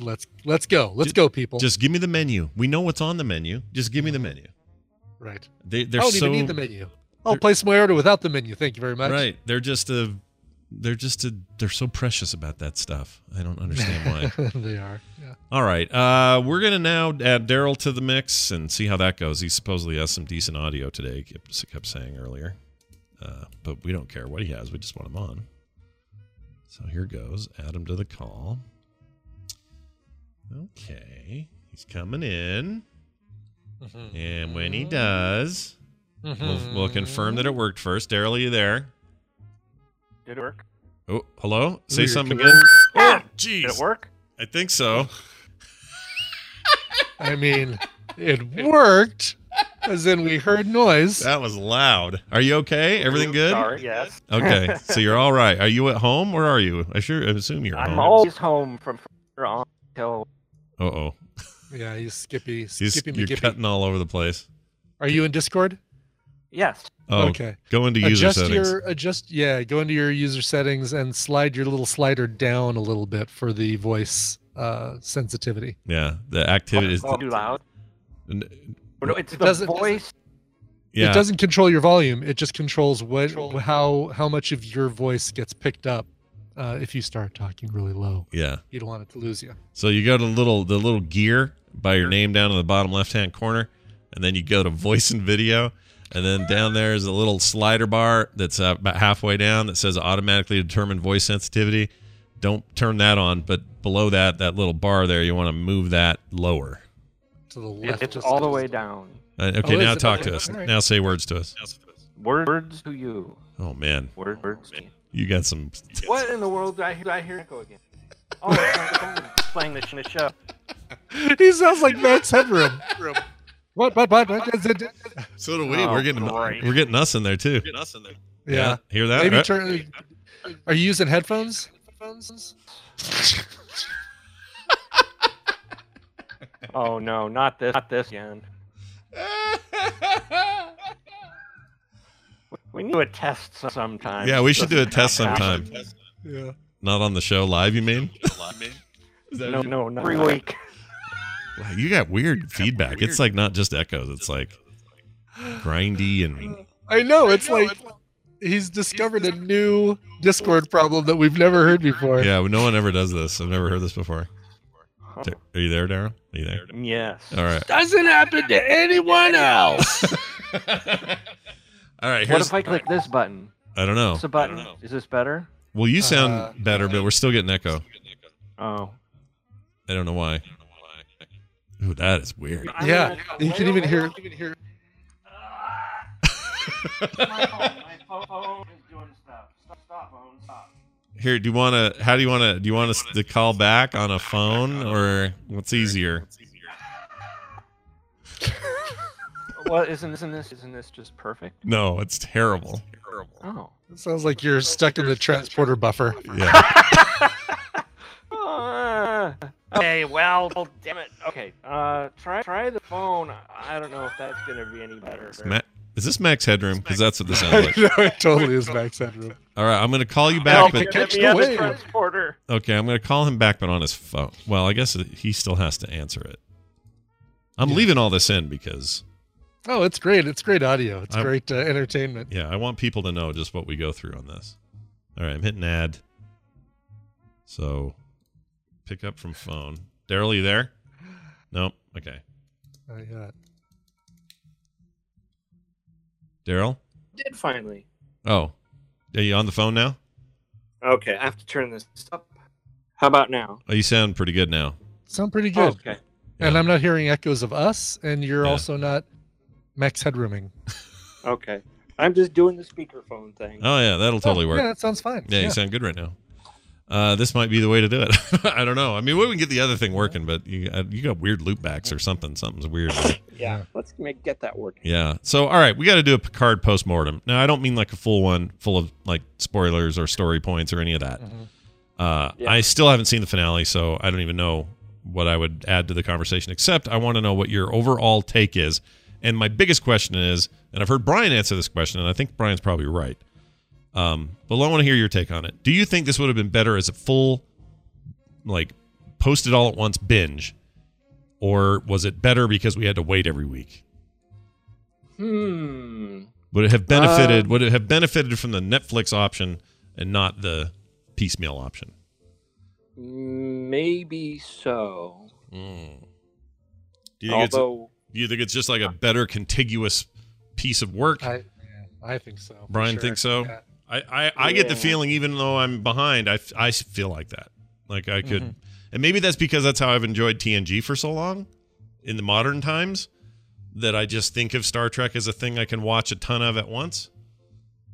Let's let's go. Let's go, people. Just give me the menu. We know what's on the menu. Just give me the menu. right. They they're I don't so even need the menu. I'll place my order without the menu. Thank you very much. right. They're just a they're just a they're so precious about that stuff. I don't understand why. they are. Yeah. All right. Uh, we're going to now add Daryl to the mix and see how that goes. He supposedly has some decent audio today, he kept, kept saying earlier. Uh, but we don't care what he has. We just want him on. So here goes. Add him to the call. Okay. He's coming in. Mm-hmm. And when he does, we'll, we'll confirm that it worked first. Daryl, are you there? Did it work? Oh, hello? Say Ooh, something again. Oh, jeez. Did it work? I think so. I mean, it worked, as in we heard noise. That was loud. Are you okay? Everything good? Sorry, yes. Okay, so you're all right. Are you at home? Where are you? I sure I assume you're I'm home. always home from here on till Uh oh. Yeah, he's Skippy. He's, Skippy you're McGippy. cutting all over the place. Are you in Discord? yes. Oh, Okay. Go into user adjust settings. your adjust yeah go into your user settings and slide your little slider down a little bit for the voice uh sensitivity Yeah, the activity is. Oh, too loud. N- no, it's It the doesn't- voice. Yeah, it doesn't control your volume it just controls what how how much of your voice gets picked up uh if you start talking really low yeah. you don't want it to lose you So you go to little the little gear by your name down in the bottom left hand corner, and then you go to voice and video, and then down there is a little slider bar that's uh, about halfway down that says automatically determine voice sensitivity. Don't turn that on, but below that that little bar there, you want to move that lower. To the left It's all the way down. Uh, okay, Oh, now talk to us. all right. Now say words to us. Words to you. Oh man, Word, words to you. you got some. What in the world did I, did I hear echo again? Oh, it's not the phone playing the, sh- the show. he sounds like max headroom what what what, what is So do we. Oh, we're getting great. we're getting us in there too. Getting us in there. yeah, Hear that? maybe Right? turn are you using headphones Oh no, not this, not this again. We need to do a test sometime. yeah, we should do a test sometime. yeah Not on the show live, you mean? No, no, not every week. Wow, you got weird feedback. It's like not just echoes. It's like grindy and I know it's like he's discovered a new Discord problem that we've never heard before. yeah. No one ever does this. I've never heard this before. Are you there, Daryl? Are you there? Yes. All right. Doesn't happen to anyone else. All right. what if I click this button? I don't know. What's the button? Is this better? Well, you sound Uh, better, but we're still getting echo. Oh. I don't know why. Ooh, that is weird. Yeah, you can even hear. Here, do you want to? How do you want to? Do you want us to call back on a phone, or what's easier? Well, isn't isn't this isn't this just perfect? No, it's terrible. Oh. It sounds like you're stuck in the transporter buffer. Yeah. Uh, okay, well, well, damn it. Okay, uh, try try the phone. I don't know if that's gonna be any better. Ma- Is this Max Headroom? Because that's what this sounds like. no, it totally is Max Headroom. All right, I'm going to call you back. But, catch the on the wave. transporter. okay, I'm going to call him back, but on his phone. Well, I guess he still has to answer it. I'm leaving all this in because, Oh, it's great. It's great audio. It's I'm- great uh, entertainment. yeah, I want people to know just what we go through on this. All right, I'm hitting add. So, pick up from phone. Daryl, you there? Nope. Okay. Uh, yeah. Daryl? Did finally. Oh, are you on the phone now? Okay, I have to turn this up. How about now? Oh, you sound pretty good now. Sound pretty good. Okay. And I'm not hearing echoes of us, and you're Yeah. also not Max Headrooming. Okay. I'm just doing the speakerphone thing. Oh yeah, that'll oh, totally Oh, work. Yeah, that sounds fine. Yeah, you sound good right now. Uh, this might be the way to do it. I don't know. I mean, we can get the other thing working, but you uh, you got weird loopbacks or something. Something's weird. Yeah, let's make get that working. yeah. So all right, we got to do a Picard post mortem. Now, I don't mean like a full one, full of like spoilers or story points or any of that. Uh, Yeah. I still haven't seen the finale, so I don't even know what I would add to the conversation. Except I want to know what your overall take is. And my biggest question is, and I've heard Brian answer this question, and I think Brian's probably right. Um, but I want to hear your take on it. Do you think this would have been better as a full, like, posted all at once binge, or was it better because we had to wait every week? Hmm. Would it have benefited? Um, would it have benefited from the Netflix option and not the piecemeal option? Maybe so. Do you think Although it's, do you think it's just like a better contiguous piece of work? I, yeah, I think so. Brian sure. thinks so. Yeah. I, I, I get the feeling, even though I'm behind, I, I feel like that. Like I could, Mhm. and maybe that's because that's how I've enjoyed TNG for so long in the modern times that I just think of Star Trek as a thing I can watch a ton of at once.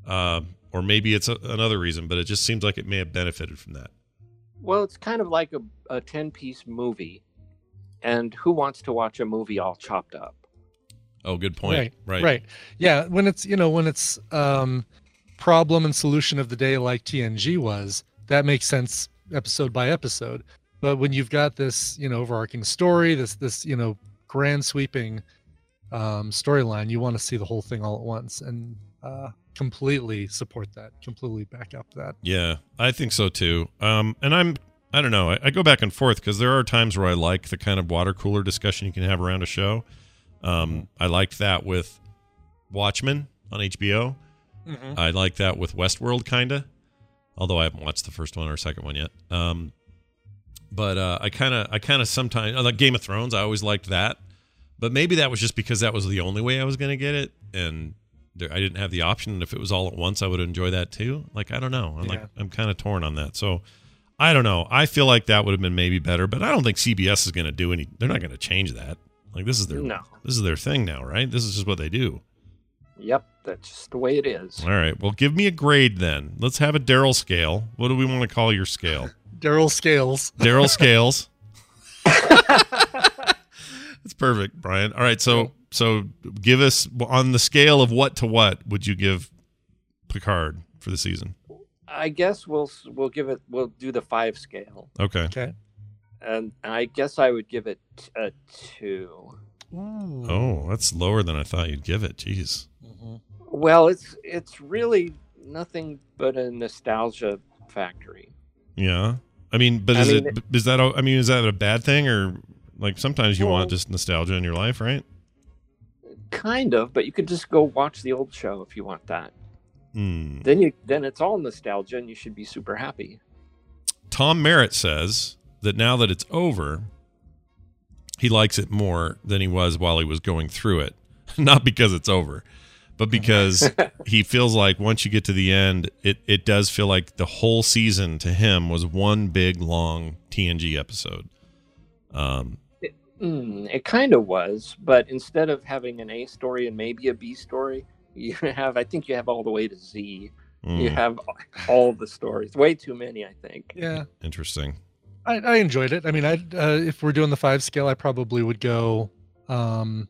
Uh, or maybe it's a, another reason, but it just seems like it may have benefited from that. Well, it's kind of like a, a 10 piece movie. And who wants to watch a movie all chopped up? Oh, good point. Right, Right. right. Yeah, when it's you know when it's um, problem and solution of the day like TNG was, that makes sense episode by episode. But when you've got this you know overarching story, this this you know grand sweeping um, storyline, you want to see the whole thing all at once and uh, completely support that, completely back up that. Yeah, I think so too. Um, and I'm, I don't know, I, I go back and forth because there are times where I like the kind of water cooler discussion you can have around a show. Um, I liked that with Watchmen on HBO. Mhm. I like that with Westworld, kinda. Although I haven't watched the first one or second one yet. Um, but uh, I kind of, I kind of sometimes like Game of Thrones. I always liked that, but maybe that was just because that was the only way I was going to get it, and there, I didn't have the option. And if it was all at once, I would enjoy that too. Like I don't know. I'm like I'm kind of torn on that. So I don't know. I feel like that would have been maybe better, but I don't think CBS is going to do any. They're not going to change that. Like this is their No. this is their thing now, right? This is just what they do. Yep, that's just the way it is. All right. Well, give me a grade then. Let's have a Daryl scale. What do we want to call your scale? Daryl Scales. Daryl scales. That's perfect, Brian. All right, so so give us on the scale of what to what would you give Picard for the season? I guess we'll we'll give it we'll do the five scale, Okay. Okay. and I guess I would give it a two. Oh, that's lower than I thought you'd give it. Jeez. Well, it's it's really nothing but a nostalgia factory. Yeah. I mean, but I is mean, it is that a- I mean, is that a bad thing or like sometimes you Well- want just nostalgia in your life, right? Kind of, but you could just go watch the old show if you want that. Hmm. Then you then it's all nostalgia, and you should be super happy. Tom Merritt says that now that it's over, he likes it more than he was while he was going through it. Not because it's over, but because he feels like once you get to the end, it, it does feel like the whole season to him was one big long TNG episode. Um, Mm, it kind of was, but instead of having an A story and maybe a B story, you have I think you have all the way to Z. You Mm. have all the stories. Way too many, I think. Yeah. interesting. I, I enjoyed it. I mean, I uh, if we're doing the five scale, I probably would go. Um,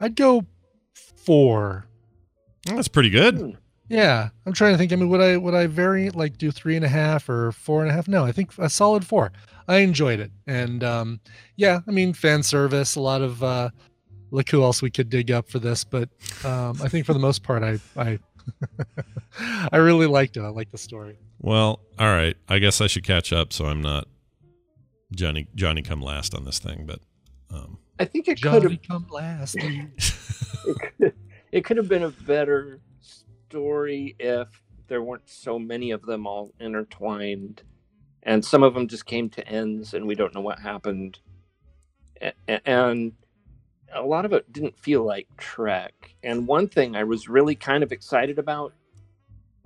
I'd go four. Well, that's pretty good. Yeah, I'm trying to think. I mean, would I would I vary like do three and a half or four and a half? No, I think a solid four. I enjoyed it, and um, yeah, I mean, fan service, a lot of uh, look who else we could dig up for this. But um, I think for the most part, I I I really liked it. I like the story. Well, all right. I guess I should catch up so I'm not Johnny Johnny come last on this thing, but um I think it could have come last. it could have been a better story if there weren't so many of them all intertwined and some of them just came to ends and we don't know what happened A- a- and a lot of it didn't feel like trek and one thing i was really kind of excited about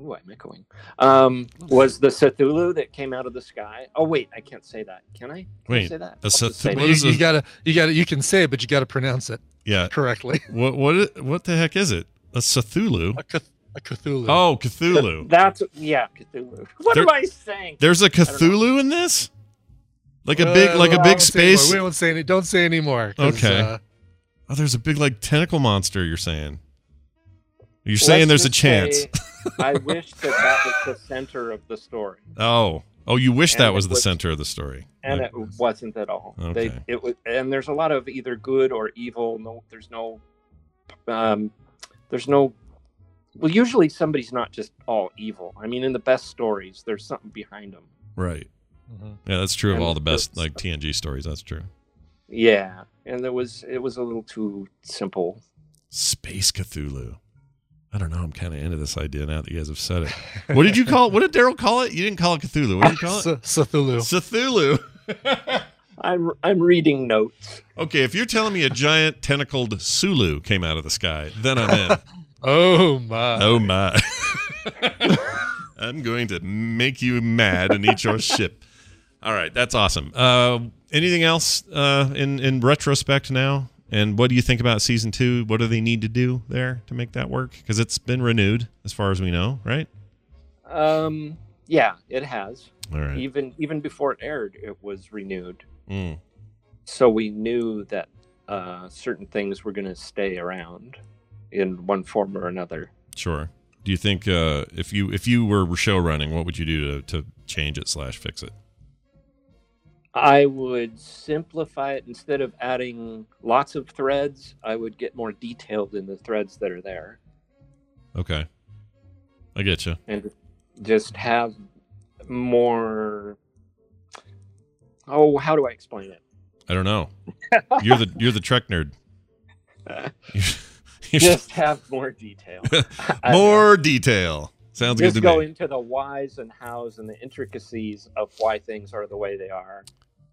Ooh, I'm echoing. Um, was the Cthulhu that came out of the sky? Oh wait, I can't say that. Can I? Can I say that? a I'll just Cth- say what that. you, you gotta you gotta you can say it, but you gotta pronounce it yeah. correctly. What what what the heck is it? A Cthulhu? A, Cth- a Cthulhu. Oh, Cthulhu. That's yeah, Cthulhu. What There- am I saying? There's a. Cthulhu in this? Like a big like a Uh, big won't say anymore. space We won't say any. Don't say anymore. Okay. uh, Oh, there's a big like tentacle monster you're saying. You're saying there's a chance. say I wish that that was the center of the story, Oh. Oh, you wish And that it was the was- center of the story. and Like- it wasn't at all. Okay. They it was, and there's a lot of either good or evil. No, there's no, um, there's no. Well, usually somebody's not just all evil. I mean, in the best stories, there's something behind them. Right. Mhm. Yeah, that's true of all the best it's- like TNG stories. That's true. Yeah, and there was it was a little too simple. Space Cthulhu. I don't know. I'm kind of into this idea now that you guys have said it. What did you call it? What did Daryl call it? You didn't call it Cthulhu. What did you call it? Cthulhu. Cthulhu. I'm I'm reading notes. Okay, if you're telling me a giant tentacled Sulu came out of the sky, then I'm in. Oh my. oh my. I'm going to make you mad and eat your ship. All right, that's awesome. Uh, anything else uh, in in retrospect now? And what do you think about season two? What do they need to do there to make that work? Because it's been renewed, as far as we know, right? Um, yeah, it has. All right. Even even before it aired, it was renewed. Mm. So we knew that uh, certain things were going to stay around in one form or another. Sure. Do you think uh, if you if you were show running, what would you do to, to change it slash fix it? I would simplify it instead of adding lots of threads. I would get more detailed in the threads that are there, Okay, I get you. and just have more. Oh, how do I explain it? I don't know. You're the you're the Trek nerd. Just have more detail. More detail. Sounds just good to go me. into the whys and hows and the intricacies of why things are the way they are.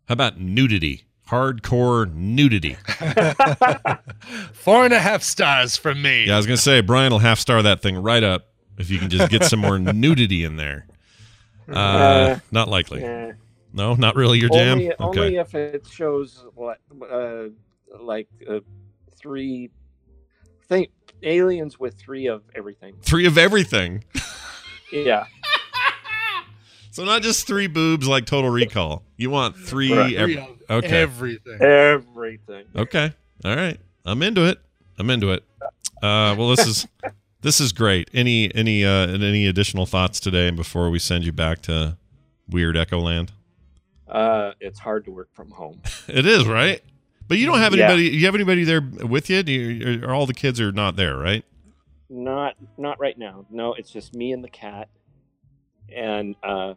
How about nudity? Hardcore nudity. Four and a half stars from me. Yeah, I was gonna say Brian will half star that thing right up if you can just get some more nudity in there. Uh, Uh, not likely. No, not really your jam. Only, okay. only if it shows what, uh, like uh, three think aliens with three of everything. Three of everything. Yeah, So not just three boobs like Total Recall. You want three. Right. ev- Three of okay. Everything. everything. Okay. All right. I'm into it. I'm into it. Uh, well, this is this is great. Any any uh, any additional thoughts today before we send you back to weird Echo Land? Uh, it's hard to work from home. It is right. But you don't have Yeah. anybody. You have anybody there with you? Do you or all the kids are not there, right? Not not right now. No, it's just me and the cat. And uh,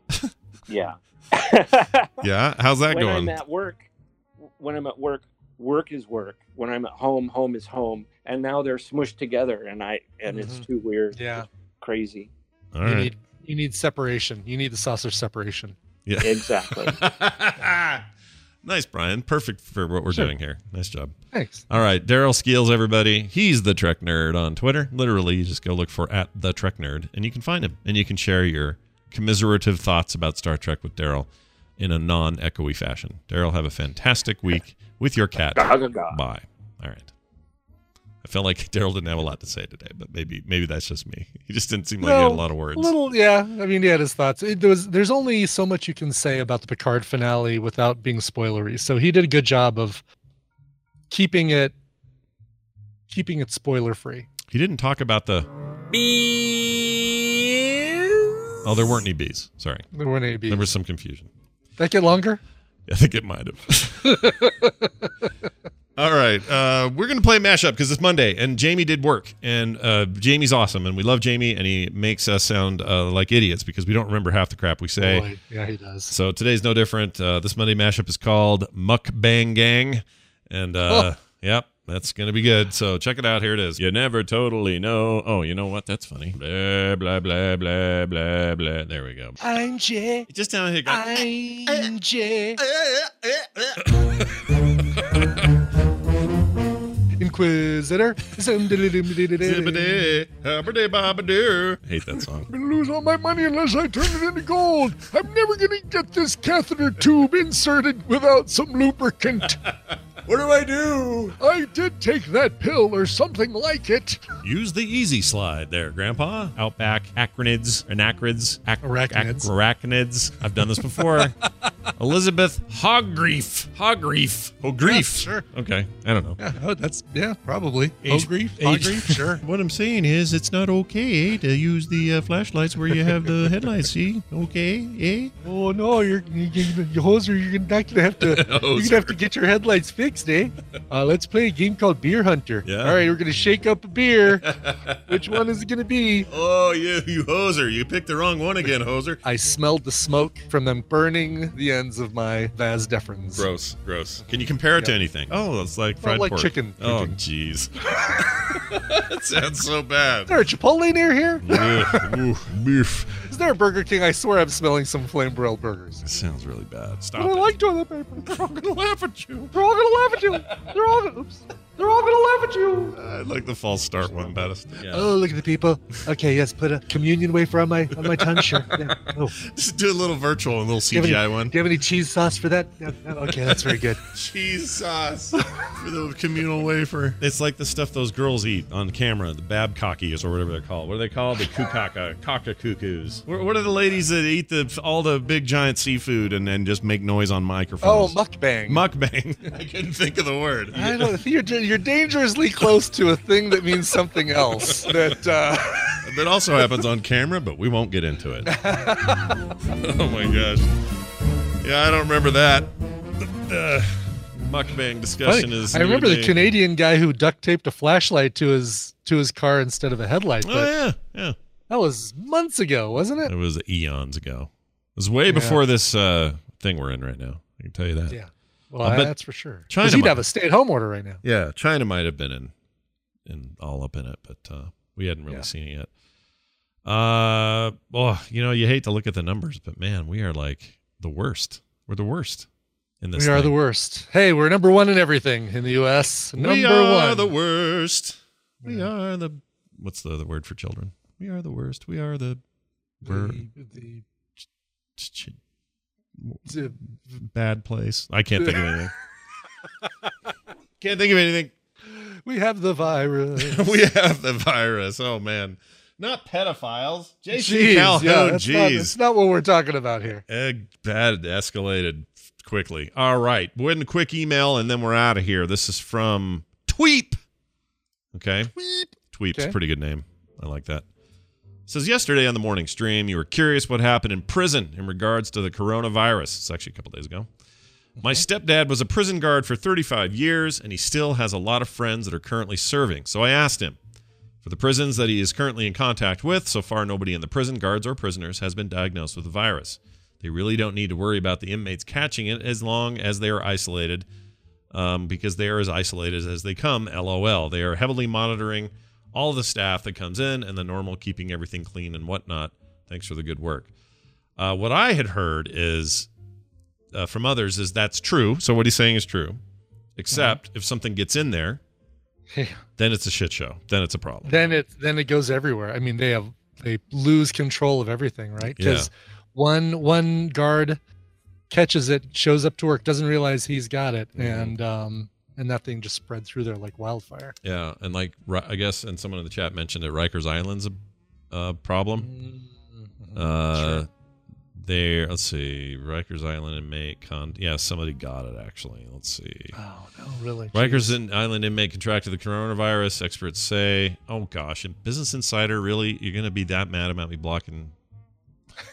yeah. Yeah. How's that when going? I'm at work, when I'm at work, work is work. When I'm at home, home is home. And now they're smushed together, and I and it's Mhm. too weird. Yeah. crazy. all you right. need you need separation. You need the saucer separation. Yeah. Exactly. nice, Brian. Perfect for what we're Sure. doing here. Nice job. Thanks. All right, Daryl Skeels, everybody. He's the Trek Nerd on Twitter. Literally, you just go look for at the Trek Nerd, and you can find him, and you can share your commiserative thoughts about Star Trek with Daryl in a non-echoey fashion. Daryl, have a fantastic week with your cat. Bye. All right. I felt like Daryl didn't have a lot to say today, but maybe maybe that's just me. He just didn't seem like he had a lot of words. Little, yeah. I mean, he had his thoughts. It, there was, there's only so much you can say about the Picard finale without being spoilery. So he did a good job of keeping it, keeping it spoiler free. He didn't talk about the. Oh, there weren't any bees. Sorry, There weren't any bees. there was some confusion. Did That get longer? I think it might have. All right, uh, we're gonna play a mashup because it's Monday, and Jamie did work, and uh, Jamie's awesome, and we love Jamie, and he makes us sound uh, like idiots because we don't remember half the crap we say. Boy, yeah, he does. So today's no different. Uh, this Monday mashup is called Mukbang Gang, and uh, yep, that's gonna be good. So check it out. Here it is. You never totally know. Oh, you know what? That's funny. Blah blah blah blah blah blah. There we go. I'm Jay. Just down here. I'm Jay. Inquisitor. Zippity, happity, babadoo. Hate that song. I'm gonna lose all my money unless I turn it into gold. I'm never gonna get this catheter tube inserted without some lubricant. What do I do? I did take that pill or something like it. Use the easy slide there, Grandpa. Outback, acronids, anacrids, ac- Arachnids. ac- arachnids. I've done this before. Elizabeth Hogrief. Hogrief. Hogrief. Yeah, sure. Okay. I don't know. Yeah, oh, that's yeah, probably. Age- oh, grief, age- grief, sure. What I'm saying is, it's not okay to use the uh, flashlights where you have the headlights. See? Okay? Eh? Oh no, you're you, you, you hoser. You're not gonna have to. you're gonna have to get your headlights fixed, eh? Uh, let's play a game called Beer Hunter. Yeah. All right, we're gonna shake up a beer. Which one is it gonna be? Oh, you, you hoser. You picked the wrong one again, hoser. I smelled the smoke from them burning the ends of my vas deferens. Gross, gross. Can you compare it to anything? Oh, it's like fried like pork. chicken Oh, jeez. that sounds so bad. Is bad. there a Chipotle near here? Ugh, ooh, beef. Is there a Burger King? I swear I'm smelling some flame broiled burgers. It sounds really bad. Stop But I like toilet paper. They're all gonna laugh at you. They're all gonna laugh at you. They're all gonna. Oops. They're all gonna laugh at you. I like the false start one best. Yeah. Oh, look at the people. Okay, yes, put a communion wafer on my on my tongue. Sure. Yeah. Oh, Just do a little virtual and a little do you, CGI any, one. do you have any cheese sauce for that? Yeah, yeah, Okay, that's very good. Cheese sauce for the communal wafer. It's like the stuff those girls eat on camera, the Babcockies or whatever they're called. What are they called? The kukaka, cocker cuckoos. What what are the ladies that eat the all the big giant seafood and then just make noise on microphones? Oh, mukbang. Mukbang. I couldn't think of the word. I don't you're you're dangerously close to a thing that means something else. That uh, That also happens on camera, but we won't get into it. oh my gosh. Yeah, I don't remember that. The mukbang discussion funny. is. I remember the new to me. Canadian guy who duct taped a flashlight to his to his car instead of a headlight. Oh yeah, yeah. that was months ago, wasn't it? It was eons ago. It was way before this uh, thing we're in right now. I can tell you that. Yeah. Well, I that's for sure. China he'd might- have a stay-at-home order right now. Yeah, China might have been in, in all up in it, but uh, we hadn't really Yeah. seen it yet. Uh, well, you know, you hate to look at the numbers, but man, we are like the worst. We're the worst in this. we are thing. the worst. Hey, we're number one in everything in the U.S. Number one. we are one. the worst. We are the what's the, the word for children? We are the worst. We are the, we're the, the, ch- ch- the- bad place. I can't think of anything. can't think of anything. we have the virus. we have the virus. Oh man, not pedophiles. Jeez, Calhoun. yeah, that's not, Jeez, that's not what we're talking about here. Egg bad escalated quickly. All right, we're in a quick email and then we're out of here. This is from Tweep. Okay, Tweep. Tweep's a Okay. pretty good name. I like that. Says yesterday on the morning stream, you were curious what happened in prison in regards to the coronavirus. It's actually a couple days ago. My stepdad was a prison guard for 35 years, and he still has a lot of friends that are currently serving. So I asked him, for the prisons that he is currently in contact with, so far nobody in the prison, guards or prisoners, has been diagnosed with the virus. They really don't need to worry about the inmates catching it as long as they are isolated, um, because they are as isolated as they come. LOL. They are heavily monitoring all the staff that comes in and the normal keeping everything clean and whatnot. Thanks for the good work. Uh, what I had heard is uh, from others is that's true. So what he's saying is true, except if something gets in there, Yeah. then it's a shit show. Then it's a problem. Then it then it goes everywhere. I mean, they have they lose control of everything, right? Because one one guard catches it, shows up to work, doesn't realize he's got it, Mm-hmm. and um and that thing just spread through there like wildfire. Yeah, and like I guess, and someone in the chat mentioned that Rikers Island's a, a problem. Uh, there. Let's see, Rikers Island inmate con. Yeah, somebody got it actually. Let's see. Oh no, really? Rikers in- Island inmate contracted the coronavirus. Experts say, "Oh gosh, and Business Insider, really? You're gonna be that mad about me blocking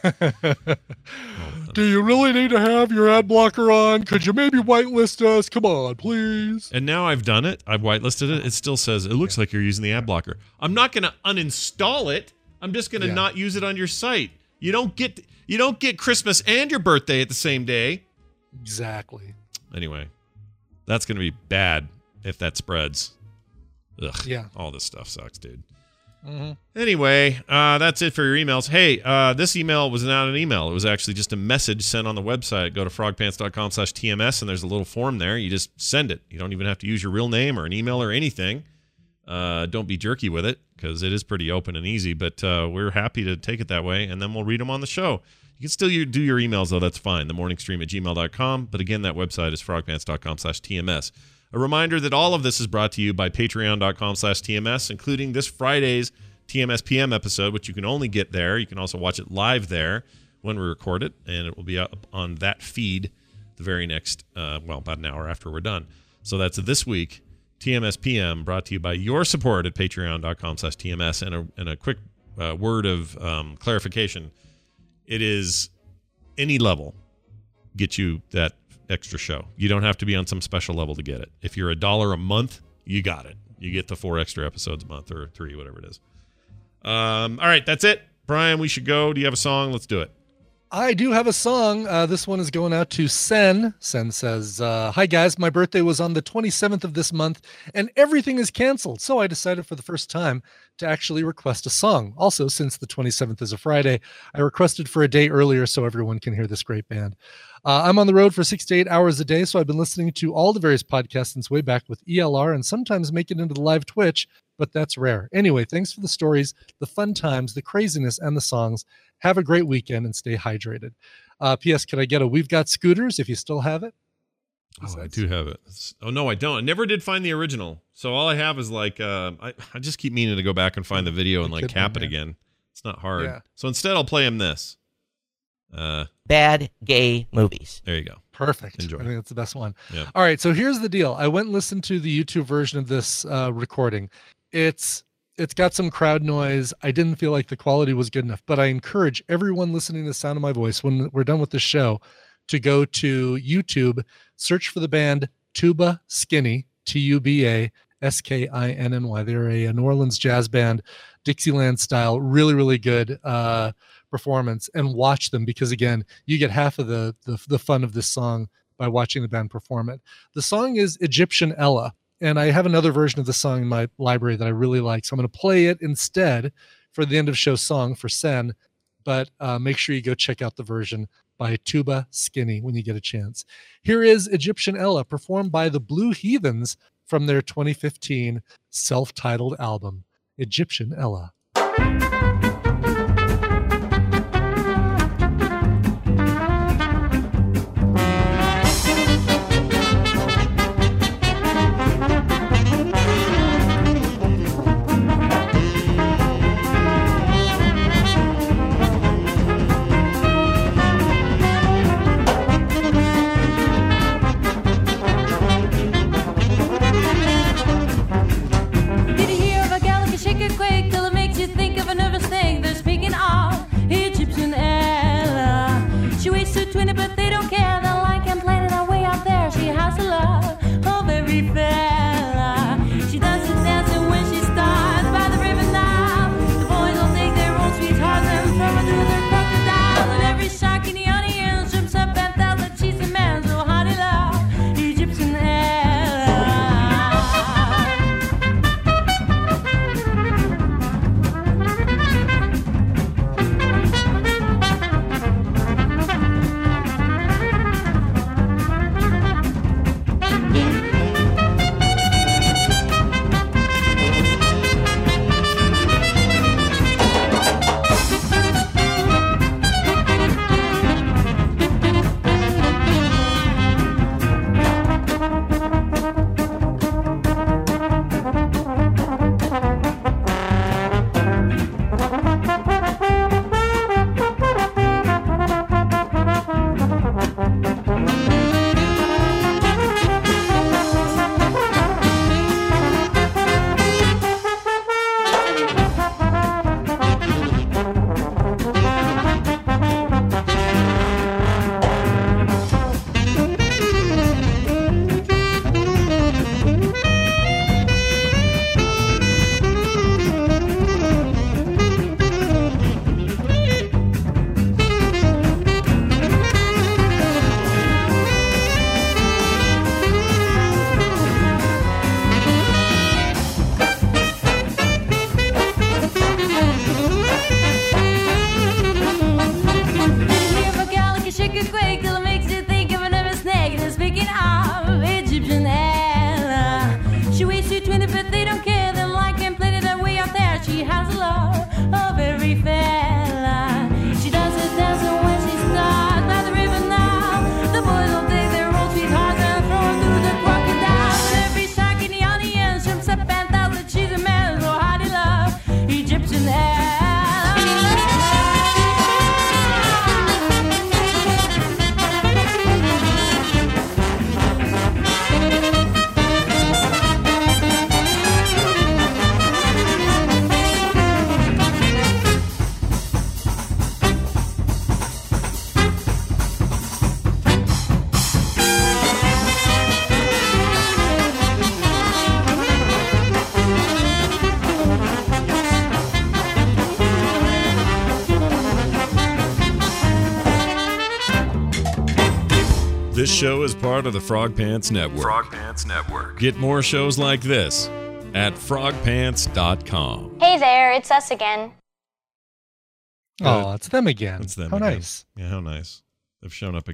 Do you really need to have your ad blocker on? Could you maybe whitelist us? Come on, please. And now I've done it. I've whitelisted it. It still says it looks like you're using the ad blocker. I'm not going to uninstall it. I'm just going to Yeah. not use it on your site. You don't get you don't get Christmas and your birthday at the same day. Exactly. Anyway, that's going to be bad if that spreads. Ugh. Yeah. All this stuff sucks, dude. Mm-hmm. Anyway, uh, that's it for your emails. Hey, uh, this email was not an email. It was actually just a message sent on the website. Go to frogpants.com slash TMS, and there's a little form there. You just send it. You don't even have to use your real name or an email or anything. Uh, don't be jerky with it because it is pretty open and easy, but uh, we're happy to take it that way, and then we'll read them on the show. You can still do your emails, though. That's fine. The morningstream at gmail.com. But again, that website is frogpants.com slash TMS. A reminder that all of this is brought to you by patreon.com slash TMS, including this Friday's TMS PM episode, which you can only get there. You can also watch it live there when we record it, and it will be up on that feed the very next, uh, well, about an hour after we're done. So that's this week, TMS PM, brought to you by your support at patreon.com slash TMS. And a, and a quick uh, word of um, clarification it is any level get you that extra show. You don't have to be on some special level to get it. If you're a dollar a month, you got it. You get the four extra episodes a month or three, whatever it is. Um, all right, that's it. Brian, we should go. Do you have a song? Let's do it. I do have a song. Uh, this one is going out to Sen. Sen says, uh, Hi guys, my birthday was on the 27th of this month and everything is canceled. So I decided for the first time to actually request a song. Also, since the 27th is a Friday, I requested for a day earlier so everyone can hear this great band. Uh, I'm on the road for six to eight hours a day, so I've been listening to all the various podcasts since way back with ELR and sometimes make it into the live Twitch, but that's rare. Anyway, thanks for the stories, the fun times, the craziness, and the songs. Have a great weekend and stay hydrated. Uh, P.S. Could I get a We've Got Scooters if you still have it? Oh, I do have it. Oh no, I don't. I never did find the original. So all I have is like uh, I, I just keep meaning to go back and find the video and like cap it again. It's not hard. Yeah. So instead, I'll play him this. Uh, Bad gay movies. there you go. Perfect. Enjoy. I think that's the best one. Yeah. All right. So here's the deal. I went and listened to the YouTube version of this uh, recording. It's it's got some crowd noise. I didn't feel like the quality was good enough, but I encourage everyone listening to the sound of my voice when we're done with the show to go to YouTube, search for the band Tuba Skinny, T U B A S K I N N Y. They're a, New Orleans jazz band, Dixieland style, really, really good uh, performance. And watch them because, again, you get half of the, the, the fun of this song by watching the band perform it. The song is Egyptian Ella. And I have another version of the song in my library that I really like. So I'm going to play it instead for the end of show song for Sen. But uh, make sure you go check out the version by Tuba Skinny when you get a chance. Here is Egyptian Ella performed by the Blue Heathens from their 2015 self titled album, Egyptian Ella. Part of the Frog Pants Network. Frog Pants Network. Get more shows like this at frogpants.com. Hey there, it's us again. Oh, it's them again. It's them. How again. nice. Yeah, how nice. They've shown up again.